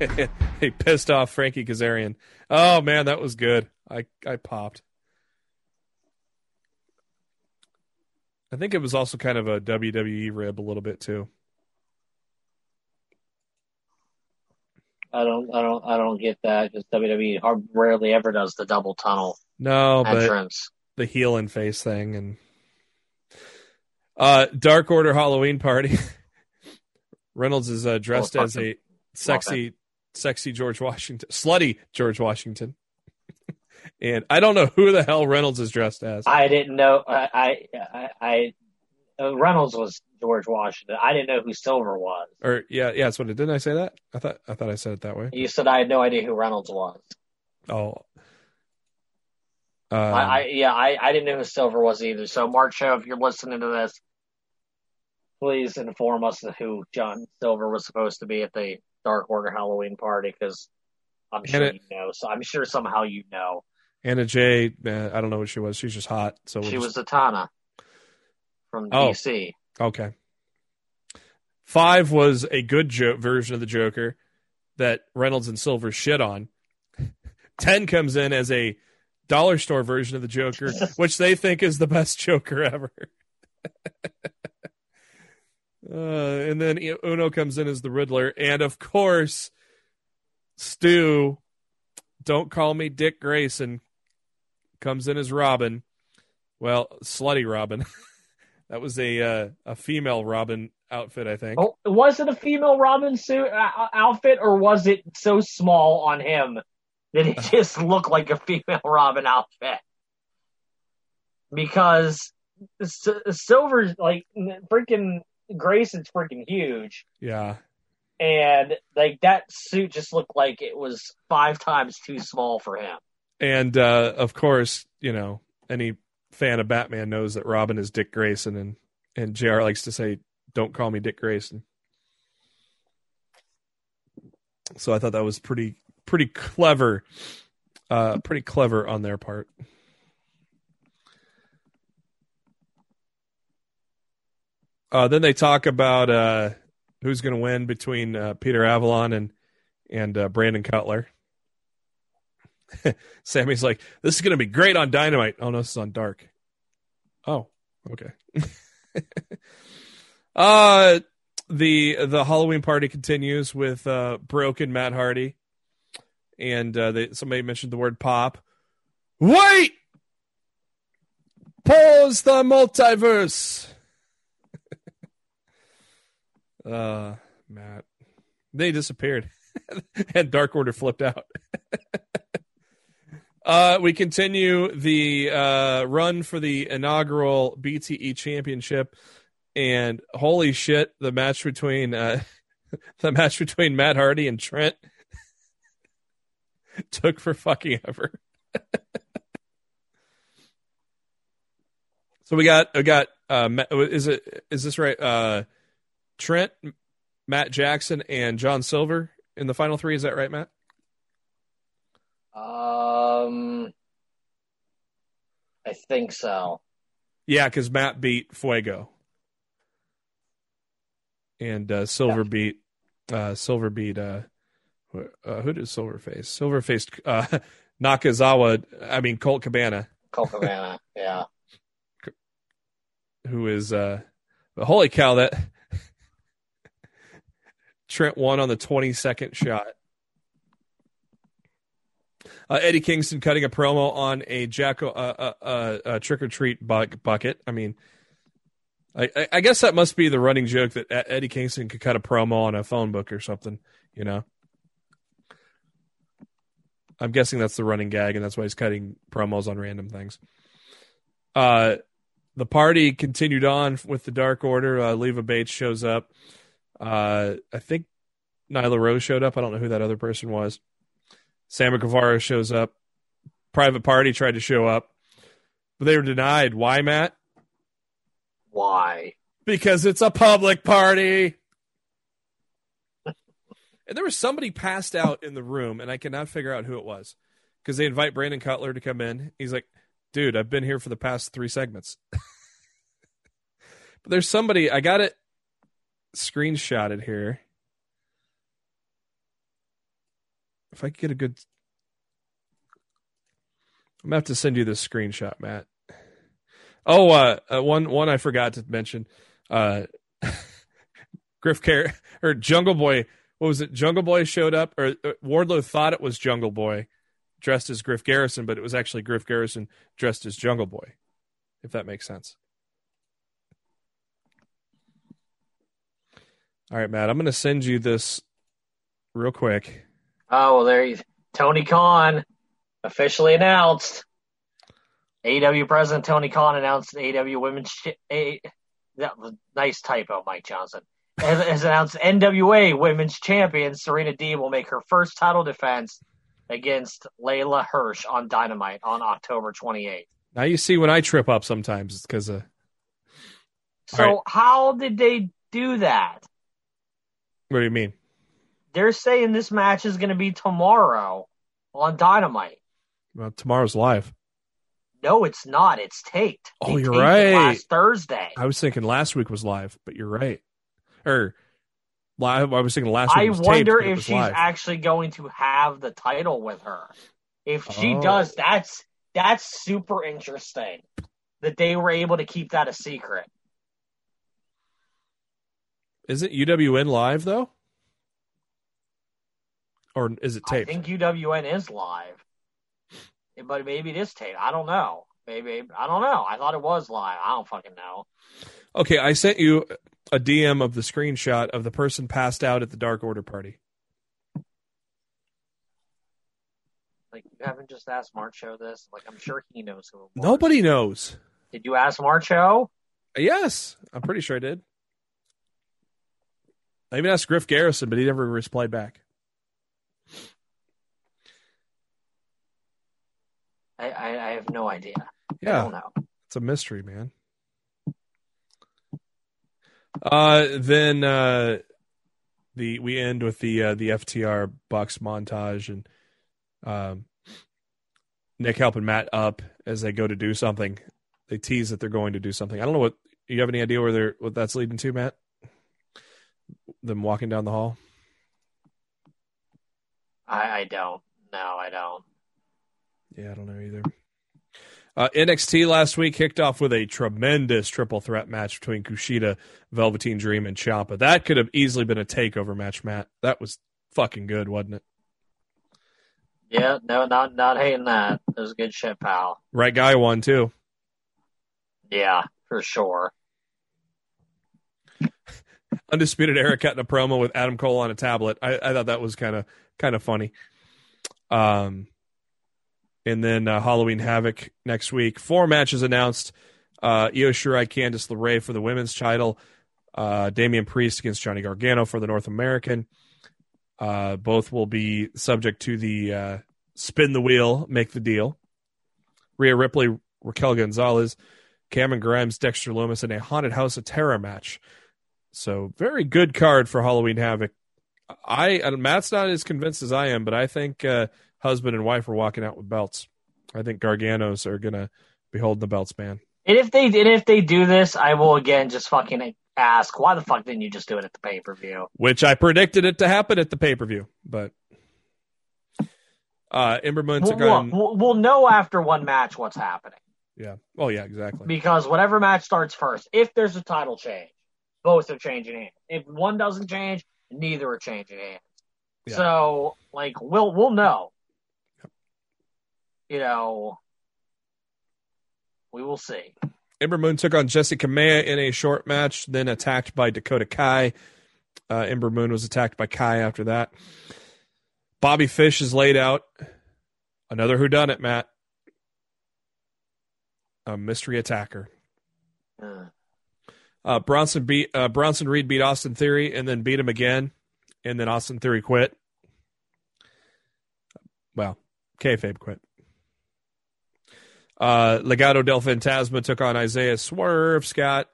he pissed off Frankie Kazarian. Oh man, that was good. I I popped. I think it was also kind of a WWE rib a little bit too. I don't, I don't, I don't get that because WWE rarely ever does the double tunnel No, but the heel and face thing and uh Dark Order Halloween party. Reynolds is uh, dressed Oh, as a sexy sexy George Washington, slutty George Washington. And I don't know who the hell Reynolds is dressed as. I didn't know. I, I, I, I uh, Reynolds was George Washington. I didn't know who Silver was. or yeah, yeah, that's what it didn't I say that? I thought I thought I said it that way. You said I had no idea who Reynolds was. Oh. Um, I, I, yeah, I, I didn't know who Silver was either. So, Marcho, if you're listening to this, please inform us of who John Silver was supposed to be at the Dark Order Halloween party because I'm sure it- you know. So I'm sure somehow you know. Anna Jay, uh, I don't know what she was. She's just hot. So we'll She just- was Zatanna from Oh. DC. Okay. Five was a good jo- version of the Joker that Reynolds and Silver shit on. Ten comes in as a dollar store version of the Joker, which they think is the best Joker ever. uh, and then Uno comes in as the Riddler, and of course, Stu, don't call me Dick Grayson, comes in as Robin. Well, slutty Robin. that was a uh, a female Robin outfit, I think. Oh, was it a female Robin suit uh, outfit, or was it so small on him that it just looked like a female Robin outfit? Because Silver's like freaking Grayson's freaking huge, Yeah. and like that suit just looked like it was five times too small for him. And uh, of course, you know, any fan of Batman knows that Robin is Dick Grayson, and and Jr. likes to say, "Don't call me Dick Grayson." So I thought that was pretty pretty clever, uh, pretty clever on their part. Uh, then they talk about uh, who's going to win between uh, Peter Avalon and and uh, Brandon Cutler. Sammy's like, "This is going to be great on Dynamite." Oh no, this is on Dark. Oh, okay. uh the the Halloween party continues with uh broken Matt Hardy, and uh, they, somebody mentioned the word pop. Wait, pause the multiverse. uh, Matt, they disappeared, and Dark Order flipped out. Uh, we continue the uh, run for the inaugural BTE championship, and holy shit, the match between uh, the match between Matt Hardy and Trent took for fucking ever. so we got we got uh, is it is this right? Uh, Trent, Matt Jackson, and John Silver in the final three. Is that right, Matt? Um, I think so. Yeah, because Matt beat Fuego, and uh, Silver beat uh, Silver beat uh, uh, who did Silver face? Silver faced uh, Nakazawa. I mean Colt Cabana, Colt Cabana, yeah. who is uh, holy cow that Trent won on the twenty second shot. Uh, Eddie Kingston cutting a promo on a Jack uh, uh, uh, uh, trick or treat bu- bucket. I mean, I, I, guess that must be the running joke that Eddie Kingston could cut a promo on a phone book or something. You know, I'm guessing that's the running gag, and that's why he's cutting promos on random things. Uh, the party continued on with the Dark Order. Uh, Leva Bates shows up. Uh, I think Nyla Rose showed up. I don't know who that other person was. Sammy Guevara shows up. Private Party tried to show up, but they were denied. Why, Matt? Why? Because it's a public party. and there was somebody passed out in the room, and I cannot figure out who it was because they invite Brandon Cutler to come in. He's like, dude, I've been here for the past three segments. but there's somebody, I got it screenshotted here. If I could get a good. I'm gonna have to send you this screenshot, Matt. Oh, uh, uh, one one I forgot to mention. Uh, Griff Care or Jungle Boy. What was it? Jungle Boy showed up, or uh, Wardlow thought it was Jungle Boy dressed as Griff Garrison, but it was actually Griff Garrison dressed as Jungle Boy. If that makes sense. All right, Matt. I'm going to send you this real quick. Oh, well, there you Tony Khan officially announced. AEW President Tony Khan announced AEW Women's Ch- a, that was nice typo, Mike Johnson. Has, has announced NWA Women's Champion Serena Deeb will make her first title defense against Leyla Hirsch on Dynamite on October 28th. Now you see when I trip up sometimes, it's because of uh, So All right. how did they do that? what do you mean? They're saying this match is going to be tomorrow on Dynamite. Well, tomorrow's live. No, it's not. It's taped. Oh, They you're taped right. Last Thursday. I was thinking last week was live, but you're right. Or live. I was thinking last week I wonder taped, if she's live. actually going to have the title with her. If she Oh. does, that's that's super interesting. That they were able to keep that a secret. Isn't UWN live though? Or is it tape? I think UWN is live, but maybe it is taped. I don't know. Maybe I don't know. I thought it was live. I don't fucking know. Okay, I sent you a DM of the screenshot of the person passed out at the Dark Order party. Like you haven't just asked Marcho this. Like I'm sure he knows who. It was. Nobody knows. Did you ask Marcho? Yes, I'm pretty sure I did. I even asked Griff Garrison, but he never replied back. I, I, I have no idea. Yeah, I don't know. it's a mystery, man. Uh, then uh, the we end with the uh, the FTR Bucks montage and um, Nick helping Matt up as they go to do something. They tease that they're going to do something. I don't know what you have any idea where they're what that's leading to, Matt. Them walking down the hall. I, I don't. No, I don't. Yeah, I don't know either. Uh, NXT last week kicked off with a tremendous triple threat match between Kushida, Velveteen Dream, and Ciampa. That could have easily been a takeover match, Matt. That was fucking good, wasn't it? Yeah, no, not not hating that. It was good shit, pal. Right guy won too. Yeah, for sure. Undisputed Era cutting a promo with Adam Cole on a tablet. I, I thought that was kind of kind of funny. Um, and then uh, Halloween Havoc next week. Four matches announced. Uh, Io Shirai, Candice LeRae for the women's title. Uh, Damian Priest against Johnny Gargano for the North American. Uh, both will be subject to the uh, spin the wheel, make the deal. Rhea Ripley, Raquel Gonzalez, Cameron Grimes, Dexter Lumis in a Haunted House of Terror match. So very good card for Halloween Havoc. I Matt's not as convinced as I am, but I think uh, husband and wife are walking out with belts. I think Garganos are gonna be holding the belts, man. And if they and if they do this, I will again just fucking ask, why the fuck didn't you just do it at the pay per view? Which I predicted it to happen at the pay per view, but uh, Ember Moon We'll, took on we'll, we'll know after one match what's happening yeah. Oh yeah, exactly. because whatever match starts first, if there's a title change, both are changing hands. If one doesn't change, neither are changing hands. Yeah. So like we'll we'll know. You know, we will see. Ember Moon took on Jessi Kamea in a short match, then attacked by Dakota Kai. Uh, Ember Moon was attacked by Kai after that. Bobby Fish is laid out. Another who done it, Matt. A mystery attacker. Uh, Uh, Bronson beat uh, Bronson Reed beat Austin Theory and then beat him again, and then Austin Theory quit. Well, kayfabe quit. Uh, Legado del Fantasma took on Isaiah Swerve, Scott,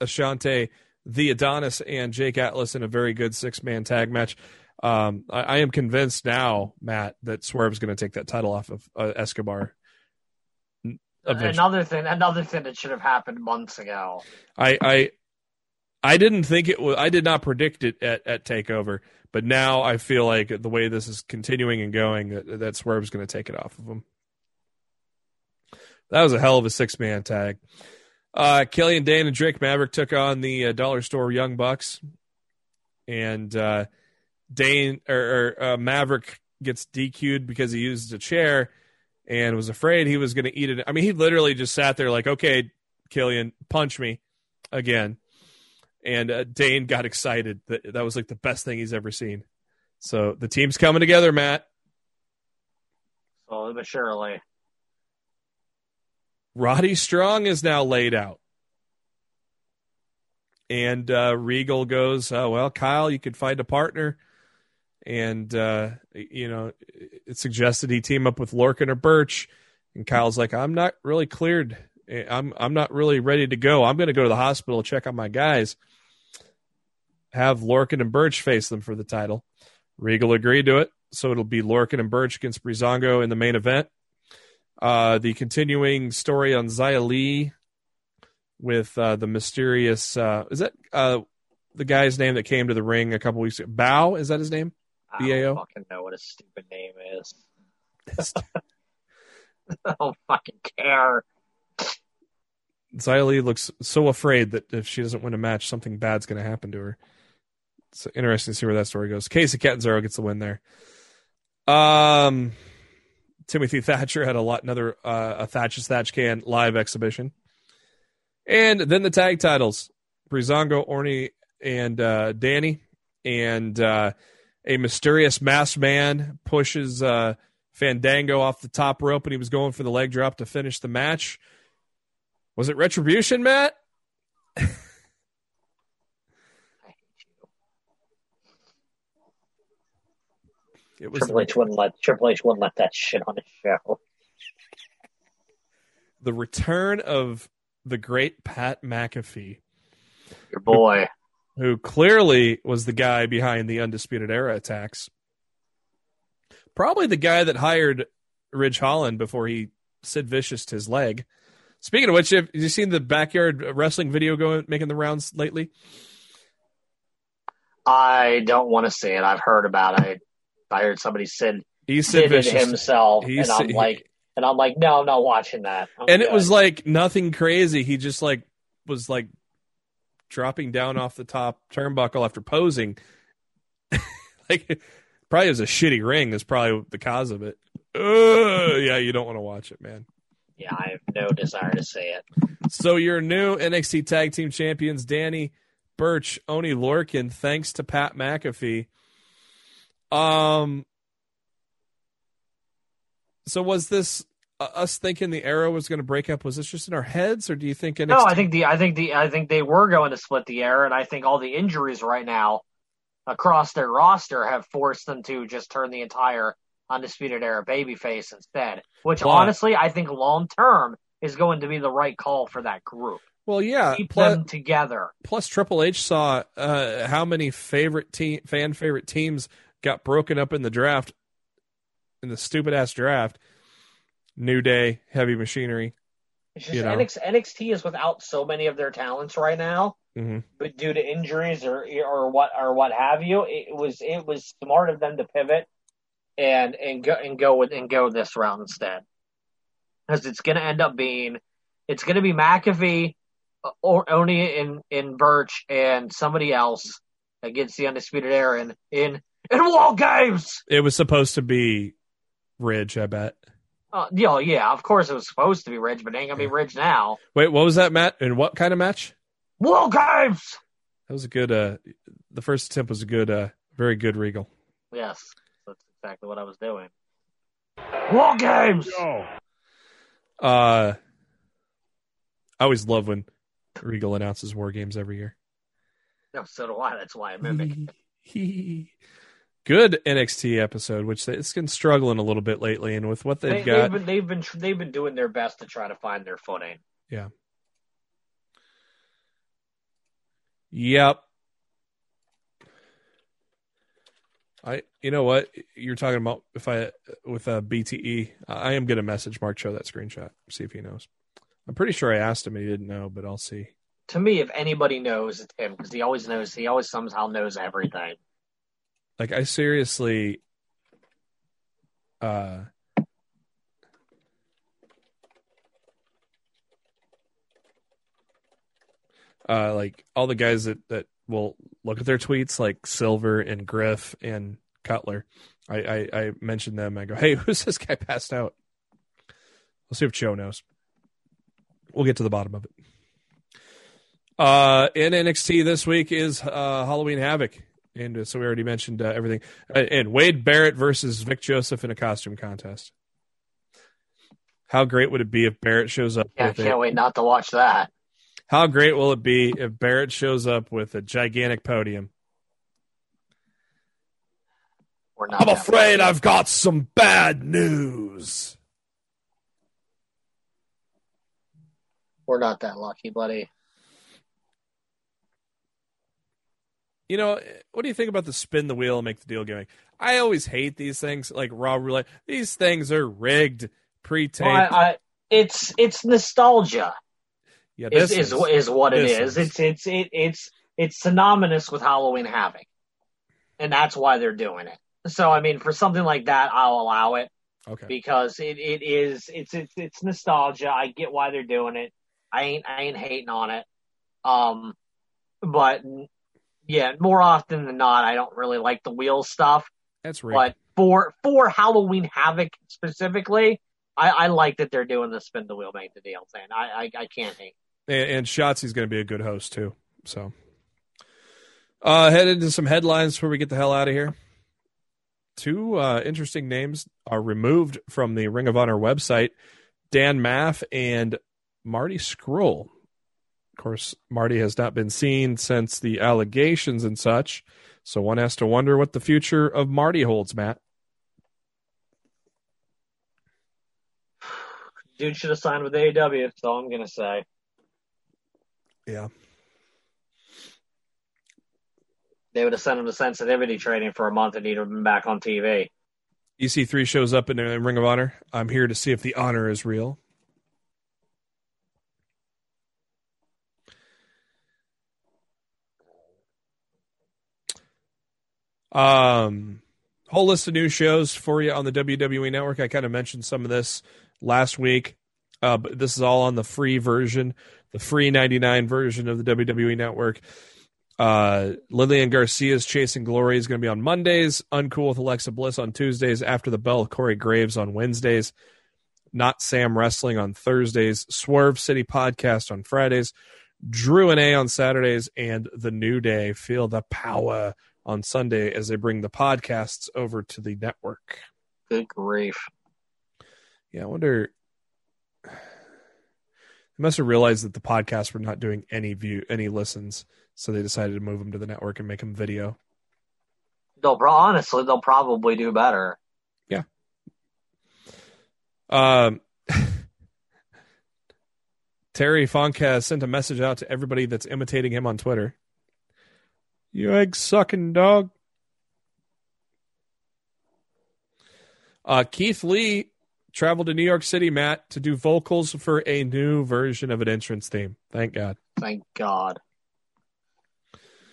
Ashante, the Adonis, and Jake Atlas in a very good six man tag match. Um, I, I am convinced now, Matt, that Swerve's going to take that title off of uh, Escobar. Eventually. another thing, another thing that should have happened months ago. I I I didn't think it was. I did not predict it at, at Takeover, but now I feel like the way this is continuing and going, that, that Swerve's going to take it off of him. That was a hell of a six man tag. Uh, Killian Dain and Drake Maverick took on the uh, Dollar Store Young Bucks, and uh, Dain or, or uh, Maverick gets DQ'd because he used a chair and was afraid he was going to eat it. I mean, he literally just sat there like, "Okay, Killian, punch me again." And uh, Dain got excited. That that was like the best thing he's ever seen. So the team's coming together, Matt. Slowly but surely. Roddy Strong is now laid out. And uh, Regal goes, oh, well, Kyle, you could find a partner. And, uh, you know, it suggested he team up with Lorcan or Burch. And Kyle's like, I'm not really cleared. I'm, I'm not really ready to go. I'm going to go to the hospital, check on my guys. Have Lorcan and Burch face them for the title. Regal agreed to it. So it'll be Lorcan and Burch against Breezango in the main event. Uh, the continuing story on Xia Li with uh, the mysterious uh, is that uh, the guy's name that came to the ring a couple weeks ago? Bao is that his name? I BAO? fucking know what a stupid name is. I don't fucking care. Xia Li looks so afraid that if she doesn't win a match, something bad's going to happen to her. It's interesting to see where that story goes. Kacy Catanzaro gets the win there. Um, Timothy Thatcher had a lot another uh, a Thatcher's Thatch Can live exhibition, and then the tag titles: Breezango, Oney, and uh, Danny, and uh, a mysterious masked man pushes uh, Fandango off the top rope, and he was going for the leg drop to finish the match. Was it Retribution, Matt? I hate you. It was Triple H wouldn't let Triple H wouldn't let that shit on his show. the return of the great Pat McAfee. Your boy. who clearly was the guy behind the Undisputed Era attacks. Probably the guy that hired Ridge Holland before he Sid Vicious his leg. Speaking of which, have you seen the backyard wrestling video going making the rounds lately? I don't want to see it. I've heard about it. I heard somebody said He's Sid did it himself, and I'm he- like, and I'm like, no, I'm not watching that. I'm and it was like nothing crazy. He just like was like dropping down off the top turnbuckle after posing. like probably was a shitty ring is probably the cause of it. Ugh, yeah, you don't want to watch it, man. yeah, I have no desire to see it. So your new NXT Tag Team Champions, Danny Burch, Oney Lorcan, thanks to Pat McAfee. Um. So was this uh, us thinking the era was going to break up? Was this just in our heads, or do you think NXT? No, I think the I think the I think they were going to split the air, and I think all the injuries right now across their roster have forced them to just turn the entire undisputed era babyface instead. Which honestly, I think long term is going to be the right call for that group. Well, yeah. Keep Plus, them together. plus, Triple H saw uh, how many favorite team, fan favorite teams got broken up in the draft, in the stupid ass draft. New Day, Heavy Machinery. It's just You know. NXT, NXT is without so many of their talents right now, hmm but due to injuries or or what or what have you, it was it was smart of them to pivot and and go and go with and go this route instead, because it's going to end up being it's going to be McAfee or Oney in in Burch and somebody else against the undisputed era in in in War Games. It was supposed to be Ridge, I bet. Uh, you know, yeah, of course it was supposed to be Ridge, but it ain't gonna be Ridge now. Wait, what was that, Matt? And what kind of match? War Games. That was a good. uh The first attempt was a good, uh very good Regal. Yes, that's exactly what I was doing. War Games. Uh, I always love when Regal announces War Games every year. No, so do I. That's why I mimic. Good NXT episode, which they- it's been struggling a little bit lately, and with what they've They, got, have been they've been they've been doing their best to try to find their footing. Yeah. Yep. I, you know what you're talking about? If I with uh, a BTE, I am gonna message Marcho that screenshot, see if he knows. I'm pretty sure I asked him, he didn't know, but I'll see. To me, if anybody knows, it's him because he always knows. He always somehow knows everything. Like I seriously, uh, uh, like all the guys that that will look at their tweets, like Silver and Griff and Cutler. I I, I mentioned them. I go, hey, who's this guy passed out? We'll see if Joe knows. We'll get to the bottom of it. Uh, in NXT this week is uh, Halloween Havoc. And uh, so we already mentioned uh, everything. Uh, and Wade Barrett versus Vic Joseph in a costume contest. How great would it be if Barrett shows up Yeah, I can't it? wait not to watch that. How great will it be if Barrett shows up with a gigantic podium? We're not. I'm afraid. I've got some bad news. We're not that lucky, buddy. You know, what do you think about the spin the wheel and make the deal going? I always hate these things like Raw Roulette. These things are rigged, pre-taped. Well, I, I, it's it's nostalgia. yeah, Is this is, is what it is. is. It's it's it, it's it's synonymous with Halloween Havoc, and that's why they're doing it. So I mean, for something like that, I'll allow it okay. because it, it is it's it's it's nostalgia. I get why they're doing it. I ain't I ain't hating on it. Um, but yeah, more often than not, I don't really like the wheel stuff. That's right. But for for Halloween Havoc specifically, I, I like that they're doing the spin the wheel, make the deal thing. I I, I can't hate. and, and Shotzi's going to be a good host too. So, uh, head into some headlines before we get the hell out of here. Two uh, interesting names are removed from the Ring of Honor website: Dan Maff and Marty Scurll. Of course, Marty has not been seen since the allegations and such, so one has to wonder what the future of Marty holds. Matt, Dude should have signed with AEW. That's all I'm gonna say. yeah, They would have sent him to sensitivity training for a month, and he'd have been back on TV. EC3 shows up in the Ring of Honor. I'm here to see if the honor is real. Um, whole list of new shows for you on the WWE Network. I kind of mentioned some of this last week, uh, but this is all on the free version, the free 99 version of the WWE Network. Uh, Lillian Garcia's Chasing Glory is going to be on Mondays. Uncool with Alexa Bliss on Tuesdays. After the Bell, Corey Graves on Wednesdays. Not Sam Wrestling on Thursdays. Swerve City Podcast on Fridays. Drew and A on Saturdays. And The New Day. Feel the power on Sunday as they bring the podcasts over to the network. Good grief! Yeah, I wonder. They must have realized that the podcasts were not doing any view, any listens, so they decided to move them to the network and make them video. They'll honestly, they'll probably do better. Yeah. Um, Terry Funk has sent a message out to everybody that's imitating him on Twitter. You egg sucking dog. Uh, Keith Lee traveled to New York City, Matt, to do vocals for a new version of an entrance theme. Thank God. Thank God.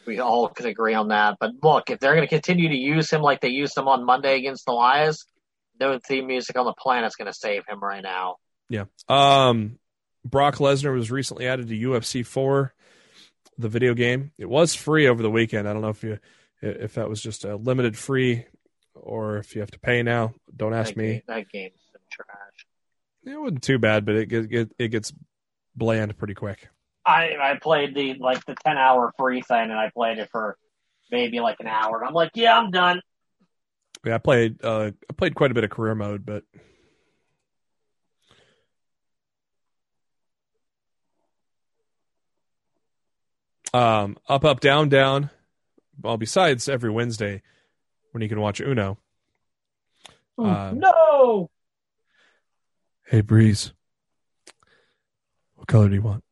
We all could agree on that. But look, if they're going to continue to use him like they used him on Monday against the Elias, no theme music on the planet's going to save him right now. Yeah. Um, Brock Lesnar was recently added to UFC 4, the video game. It was free over the weekend. I don't know if you if that was just a limited free or if you have to pay now. Don't ask that me. Game, that game's been trash. It wasn't too bad, but it it, it gets bland pretty quick. I I played the like the ten hour free thing, and I played it for maybe like an hour. And I'm like, yeah, I'm done. Yeah, I played uh, I played quite a bit of career mode, but um, up, up, down, down. Well, besides every Wednesday when you can watch Uno. Um, no. Hey, Breeze. What color do you want?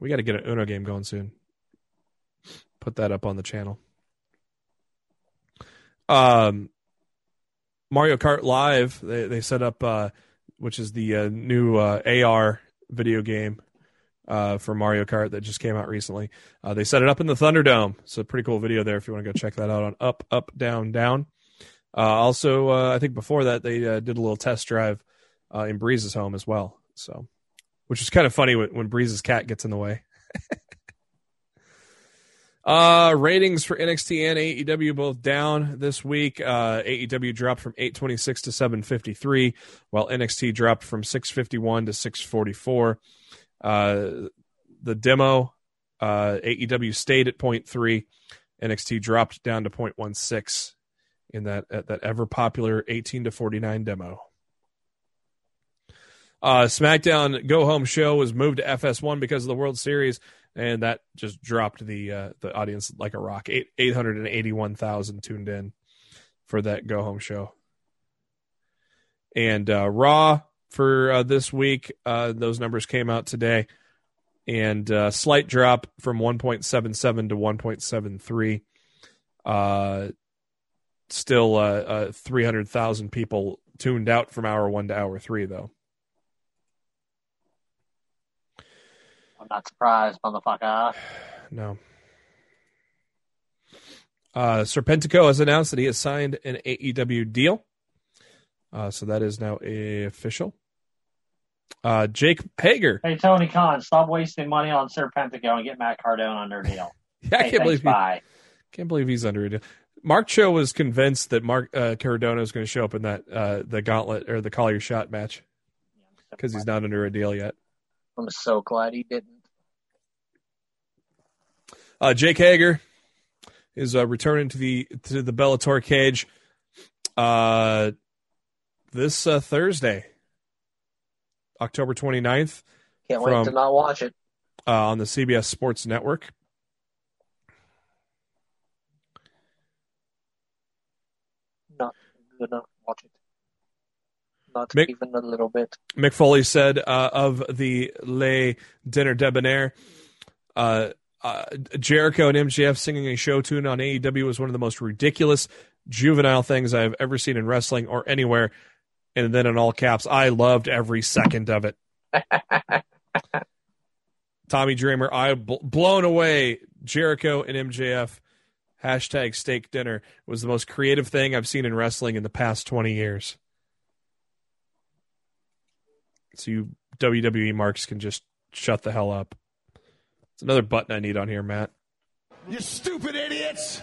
We got to get an Uno game going soon. Put that up on the channel. Um, Mario Kart Live, they, they set up, uh, which is the uh, new uh, AR video game uh, for Mario Kart that just came out recently. Uh, they set it up in the Thunderdome. It's a pretty cool video there if you want to go check that out on Up, Up, Down, Down. Uh, also, uh, I think before that, they uh, did a little test drive uh, in Breeze's home as well. So, which is kind of funny when, when Breeze's cat gets in the way. Uh, ratings for NXT and AEW both down this week. Uh, AEW dropped from 826 to 753, while NXT dropped from 651 to 644. Uh, the demo, uh, AEW stayed at 0.3. NXT dropped down to 0.16 in that that ever popular 18 to 49 demo. Uh, SmackDown Go Home Show was moved to FS1 because of the World Series and that just dropped the uh, the audience like a rock. Eight eight hundred and eighty one thousand tuned in for that go home show. And uh, Raw for uh, this week, uh, those numbers came out today, and uh, slight drop from one point seven seven to one point seven three. Uh, still, uh, three hundred thousand people tuned out from hour one to hour three, though. I'm not surprised, motherfucker. No. Uh, Serpentico has announced that he has signed an AEW deal. Uh, so that is now official. Uh, Jake Hager. Hey, Tony Khan, stop wasting money on Serpentico and get Matt Cardona under a deal. yeah, I hey, can't believe he, bye. can't believe he's under a deal. Mark Cho was convinced that Mark uh, Cardona is going to show up in that uh, the gauntlet or the call your shot match because he's not under a deal yet. I'm so glad he didn't. Uh, Jake Hager is uh, returning to the to the Bellator cage uh, this uh, Thursday, October 29th. Can't wait to not watch it. Uh, on the CBS Sports Network. Not gonna watch it. Not Mick, even a little bit. Mick Foley said uh, of the Le Dinner Debonair, uh, uh, Jericho and MJF singing a show tune on AEW was one of the most ridiculous, juvenile things I've ever seen in wrestling or anywhere. And then in all caps, I loved every second of it. Tommy Dreamer, I bl- blown away. Jericho and MJF hashtag steak dinner was the most creative thing I've seen in wrestling in the past 20 years. So you WWE marks can just shut the hell up. It's another button I need on here, Matt. You stupid idiots!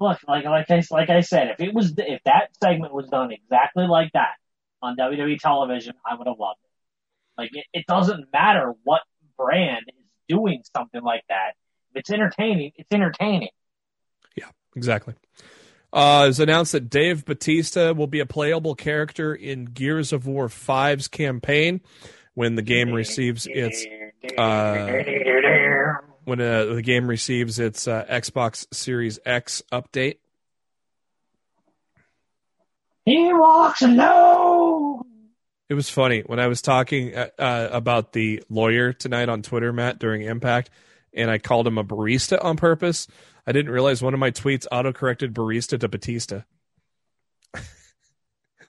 Look, like like I like I said, if it was if that segment was done exactly like that on WWE television, I would have loved it. Like it, it doesn't matter what brand is doing something like that. If it's entertaining, it's entertaining. Yeah, exactly. Uh, it's announced that Dave Batista will be a playable character in Gears of War 5's campaign when the game receives its uh, when uh, the game receives its uh, Xbox Series X update. He walks alone. It was funny when I was talking uh, uh, about the lawyer tonight on Twitter, Matt, during Impact, and I called him a barista on purpose. I didn't realize one of my tweets auto-corrected barista to Batista.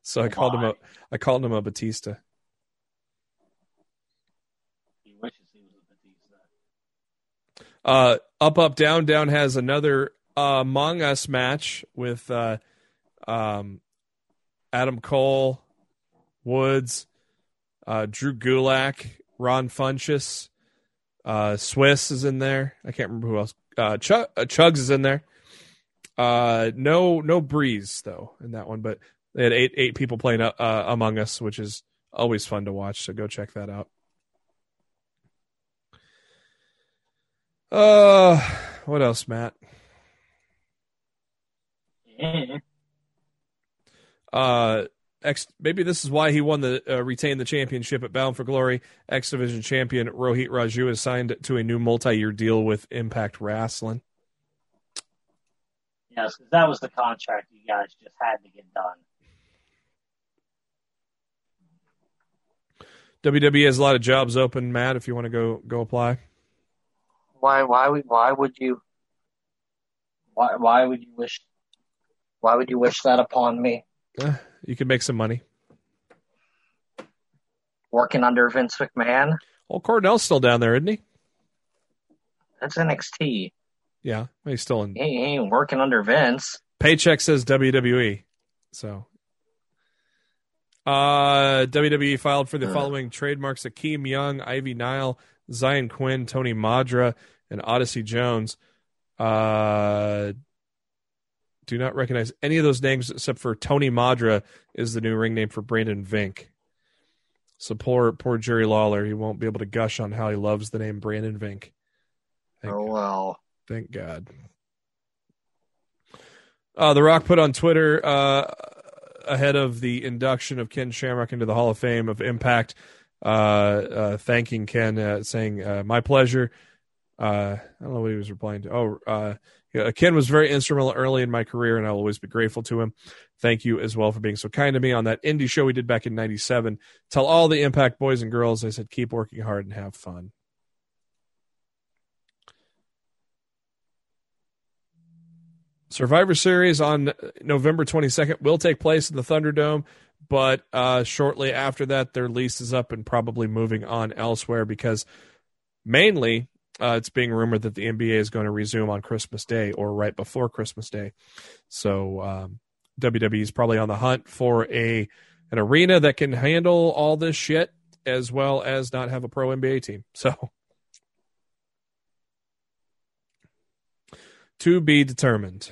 so I called him a I called him a Batista. Uh, up, up, down, down has another uh, Among Us match with uh, um, Adam Cole, Woods, uh, Drew Gulak, Ron Funches, uh, Swiss is in there. I can't remember who else. Uh, Chug, uh, Chugs is in there. Uh, no, no Breeze though in that one, but They had eight eight people playing uh, Among Us, which is always fun to watch. So go check that out. Uh, what else, Matt? Mm-hmm. Uh, X, maybe this is why he won the uh, retained the championship at Bound for Glory. X Division champion Rohit Raju is signed to a new multi-year deal with Impact Wrestling. Yes, because that was the contract you guys just had to get done. WWE has a lot of jobs open, Matt. If you want to go go apply. Why? Why would? Why would you? Why? Why would you wish? Why would you wish that upon me? Eh, you could make some money. Working under Vince McMahon. Well, Cornell's still down there, isn't he? That's NXT. Yeah, he's still in. He he ain't working under Vince. Paycheck says WWE. So, uh, WWE filed for the Uh. following trademarks: Akeem Young, Ivy Nile, Zion Quinn, Tony Madra, and Odyssey Jones. Uh, do not recognize any of those names except for Tony Madra is the new ring name for Brandon Vink. So poor, poor Jerry Lawler. He won't be able to gush on how he loves the name Brandon Vink. Thank Oh well. Thank God. Uh, the Rock put on Twitter uh, ahead of the induction of Ken Shamrock into the Hall of Fame of Impact, thanking Ken, uh, saying, uh, "My pleasure." Uh, I don't know what he was replying to. Oh, uh, Ken was very instrumental early in my career, and I'll always be grateful to him. Thank you as well for being so kind to me on that indie show we did back in '97. Tell all the Impact boys and girls, I said, keep working hard and have fun. Survivor Series on November 22nd will take place in the Thunderdome, but uh, shortly after that, their lease is up and probably moving on elsewhere because mainly uh, it's being rumored that the NBA is going to resume on Christmas Day or right before Christmas Day. So um, WWE is probably on the hunt for a an arena that can handle all this shit as well as not have a pro NBA team. So to be determined.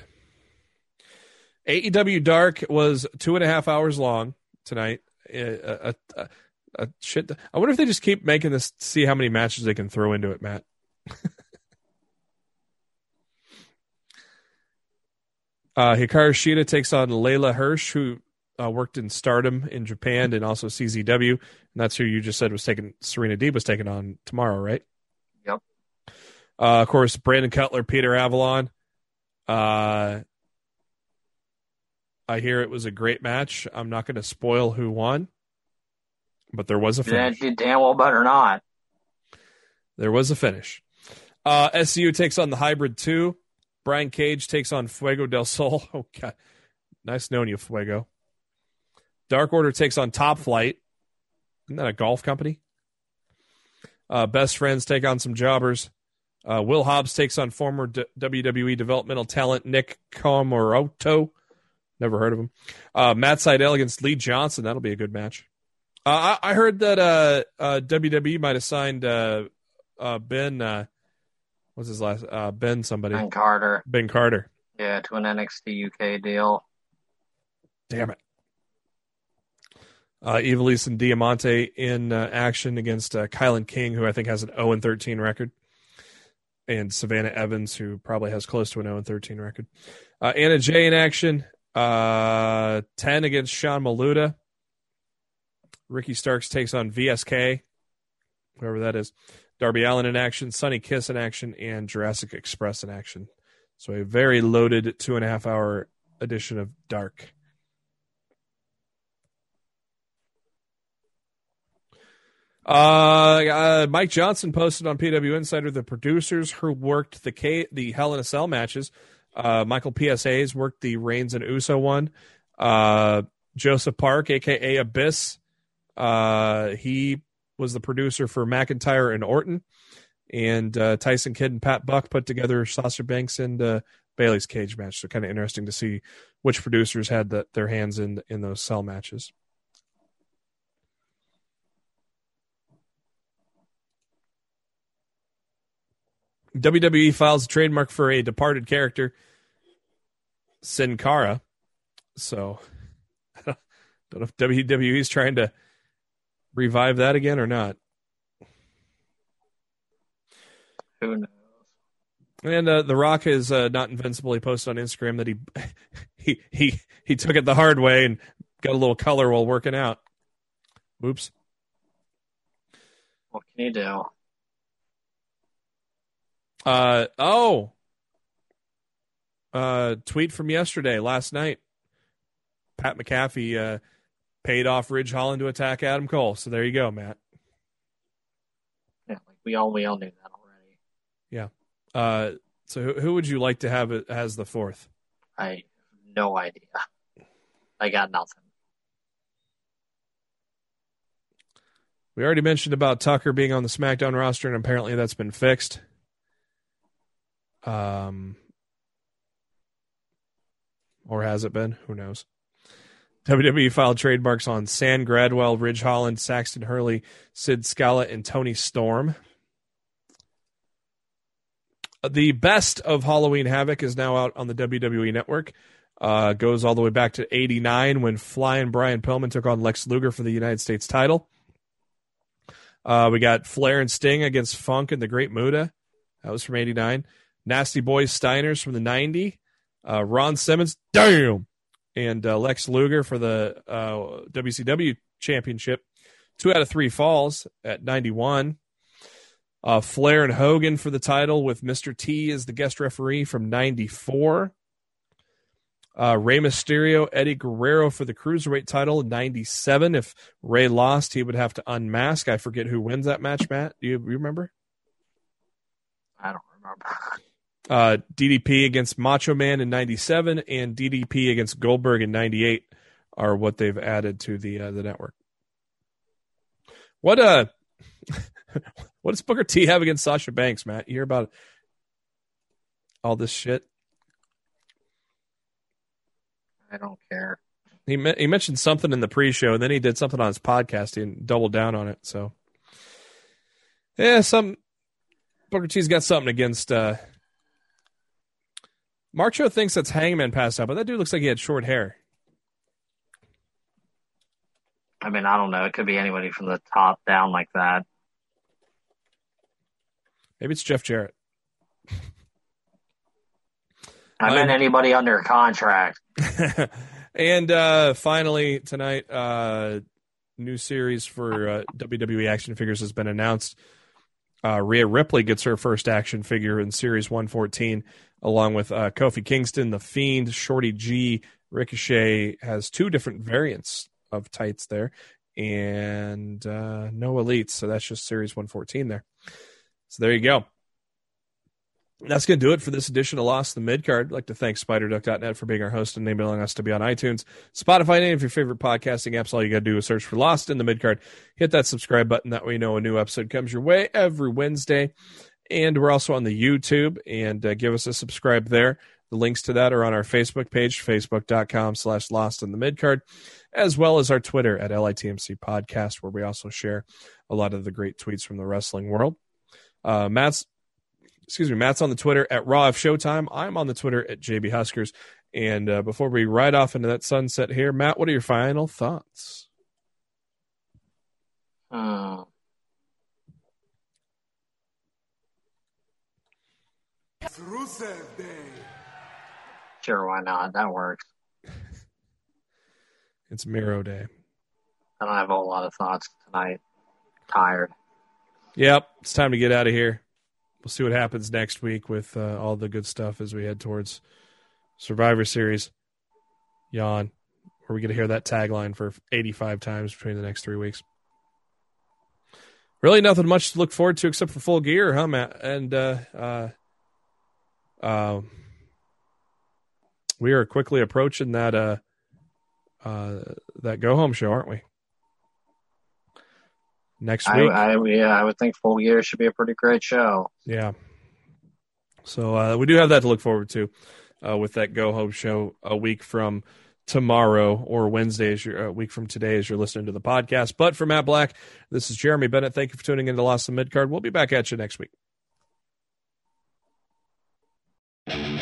AEW Dark was two and a half hours long tonight. A, a, a, shit. I wonder if they just keep making this. See how many matches they can throw into it, Matt. uh, Hikaru Shida takes on Leyla Hirsch, who uh, worked in Stardom in Japan and also CZW, and that's who you just said was taking. Serena Deeb was taking on tomorrow, right? Yep. Uh, of course, Brandon Cutler, Peter Avalon. Uh, I hear it was a great match. I'm not going to spoil who won, but there was a Yeah, finish. did damn well better not. There was a finish. Uh, SCU takes on the Hybrid 2. Brian Cage takes on Fuego del Sol. Oh, God. Nice knowing you, Fuego. Dark Order takes on Top Flight. Isn't that a golf company? Uh, Best Friends take on some jobbers. Uh, Will Hobbs takes on former D- WWE developmental talent Nick Comoroto. Never heard of him. Uh, Matt Sydal against Lee Johnson. That'll be a good match. Uh, I, I heard that uh, uh, WWE might have signed uh, uh, Ben. Uh, what's his last? Uh, ben somebody. Ben Carter. Ben Carter. Yeah, to an NXT UK deal. Damn it. Uh, Ivelisse and Diamante in uh, action against uh, KiLynn King, who I think has an 0 13 record, and Savannah Evans, who probably has close to an 0 13 record. Uh, Anna Jay in action, uh, 10 against Sean Maluda. Ricky Starks takes on VSK, whoever that is. Darby Allin in action, Sonny Kiss in action, and Jurassic Express in action. So a very loaded two and a half hour edition of Dark. Uh, uh, Mike Johnson posted on PW Insider the producers who worked the K the Hell in a Cell matches. Uh, Michael P.S. Hayes worked the Reigns and Uso one. Uh, Joseph Park, aka Abyss, uh, he was the producer for McIntyre and Orton, and uh, Tyson Kidd and Pat Buck put together Sasha Banks and uh, Bayley's cage match. So kind of interesting to see which producers had the, their hands in in those cell matches. WWE files a trademark for a departed character, Sin Cara. So, Don't know if WWE is trying to revive that again or not. Who knows? And uh, The Rock is uh, not invincible. He posted on Instagram that he he he he took it the hard way and got a little color while working out. Oops. What can you do? Uh oh. Uh, tweet from yesterday, last night. Pat McAfee uh, paid off Ridge Holland to attack Adam Cole. So there you go, Matt. Yeah, like we all we all knew that already. Yeah. Uh, so who, who would you like to have as the fourth? I have no idea. I got nothing. We already mentioned about Tucker being on the SmackDown roster, and apparently that's been fixed. Um, or has it been? Who knows? WWE filed trademarks on Sam Gradwell, Ridge Holland, Saxon Huxley, Sid Scala, and Toni Storm. The best of Halloween Havoc is now out on the WWE Network. Uh, goes all the way back to 89 when Flying Brian Pillman took on Lex Luger for the United States title. Uh, we got Flair and Sting against Funk and the Great Muta. That was from 89. Nasty Boys Steiners from the 90. Uh, Ron Simmons, damn, and uh, Lex Luger for the uh, WCW Championship. Two out of three falls at 91. Uh, Flair and Hogan for the title with Mr. T as the guest referee from 94. Uh, Rey Mysterio, Eddie Guerrero for the Cruiserweight title in 97. If Rey lost, he would have to unmask. I forget who wins that match, Matt. Do you, you remember? I don't remember. Uh, DDP against Macho Man in 97 and DDP against Goldberg in 98 are what they've added to the uh, the network. What uh what does Booker T have against Sasha Banks, Matt? You hear about all this shit? I don't care. He me- he mentioned something in the pre-show, and then he did something on his podcast and doubled down on it. So, yeah, some Booker T's got something against. uh Marcho thinks that's Hangman passed out, but that dude looks like he had short hair. I mean, I don't know. It could be anybody from the top down like that. Maybe it's Jeff Jarrett. I meant anybody under contract. and uh, finally tonight, uh, new series for uh, WWE action figures has been announced. Uh, Rhea Ripley gets her first action figure in Series 114, along with uh, Kofi Kingston, The Fiend, Shorty G. Ricochet has two different variants of tights there, and uh, no elites. So that's just Series 114 there. So there you go. That's going to do it for this edition of Lost the Midcard. I'd like to thank SpiderDuck.net for being our host and enabling us to be on iTunes, Spotify, and any of your favorite podcasting apps. All you got to do is search for Lost in the Midcard. Hit that subscribe button. That way you know a new episode comes your way every Wednesday. And we're also on the YouTube, and uh, give us a subscribe there. The links to that are on our Facebook page, facebook.com slash Lost in the Midcard, as well as our Twitter at LITMC Podcast, where we also share a lot of the great tweets from the wrestling world. Uh, Matt's excuse me, Matt's on the Twitter at Raw of Showtime. I'm on the Twitter at JB Huskers. And uh, before we ride off into that sunset here, Matt, what are your final thoughts? Hmm. Rusev Day. Sure, why not? That works. It's Miro Day. I don't have a whole lot of thoughts tonight. Tired. Yep, it's time to get out of here. We'll see what happens next week with uh, all the good stuff as we head towards Survivor Series. Yawn. Where we get to hear that tagline for 85 times between the next three weeks. Really, nothing much to look forward to except for full gear, huh, Matt? And uh, uh, uh, we are quickly approaching that uh, uh, that go home show, aren't we? Next week. I, yeah, I would think Full Gear should be a pretty great show. Yeah. So uh, we do have that to look forward to uh, with that go home show a week from tomorrow or Wednesday, as you're, a week from today, as you're listening to the podcast. But for Matt Black, this is Jeremy Bennett. Thank you for tuning in to Lost in Midcard. We'll be back at you next week. thank you.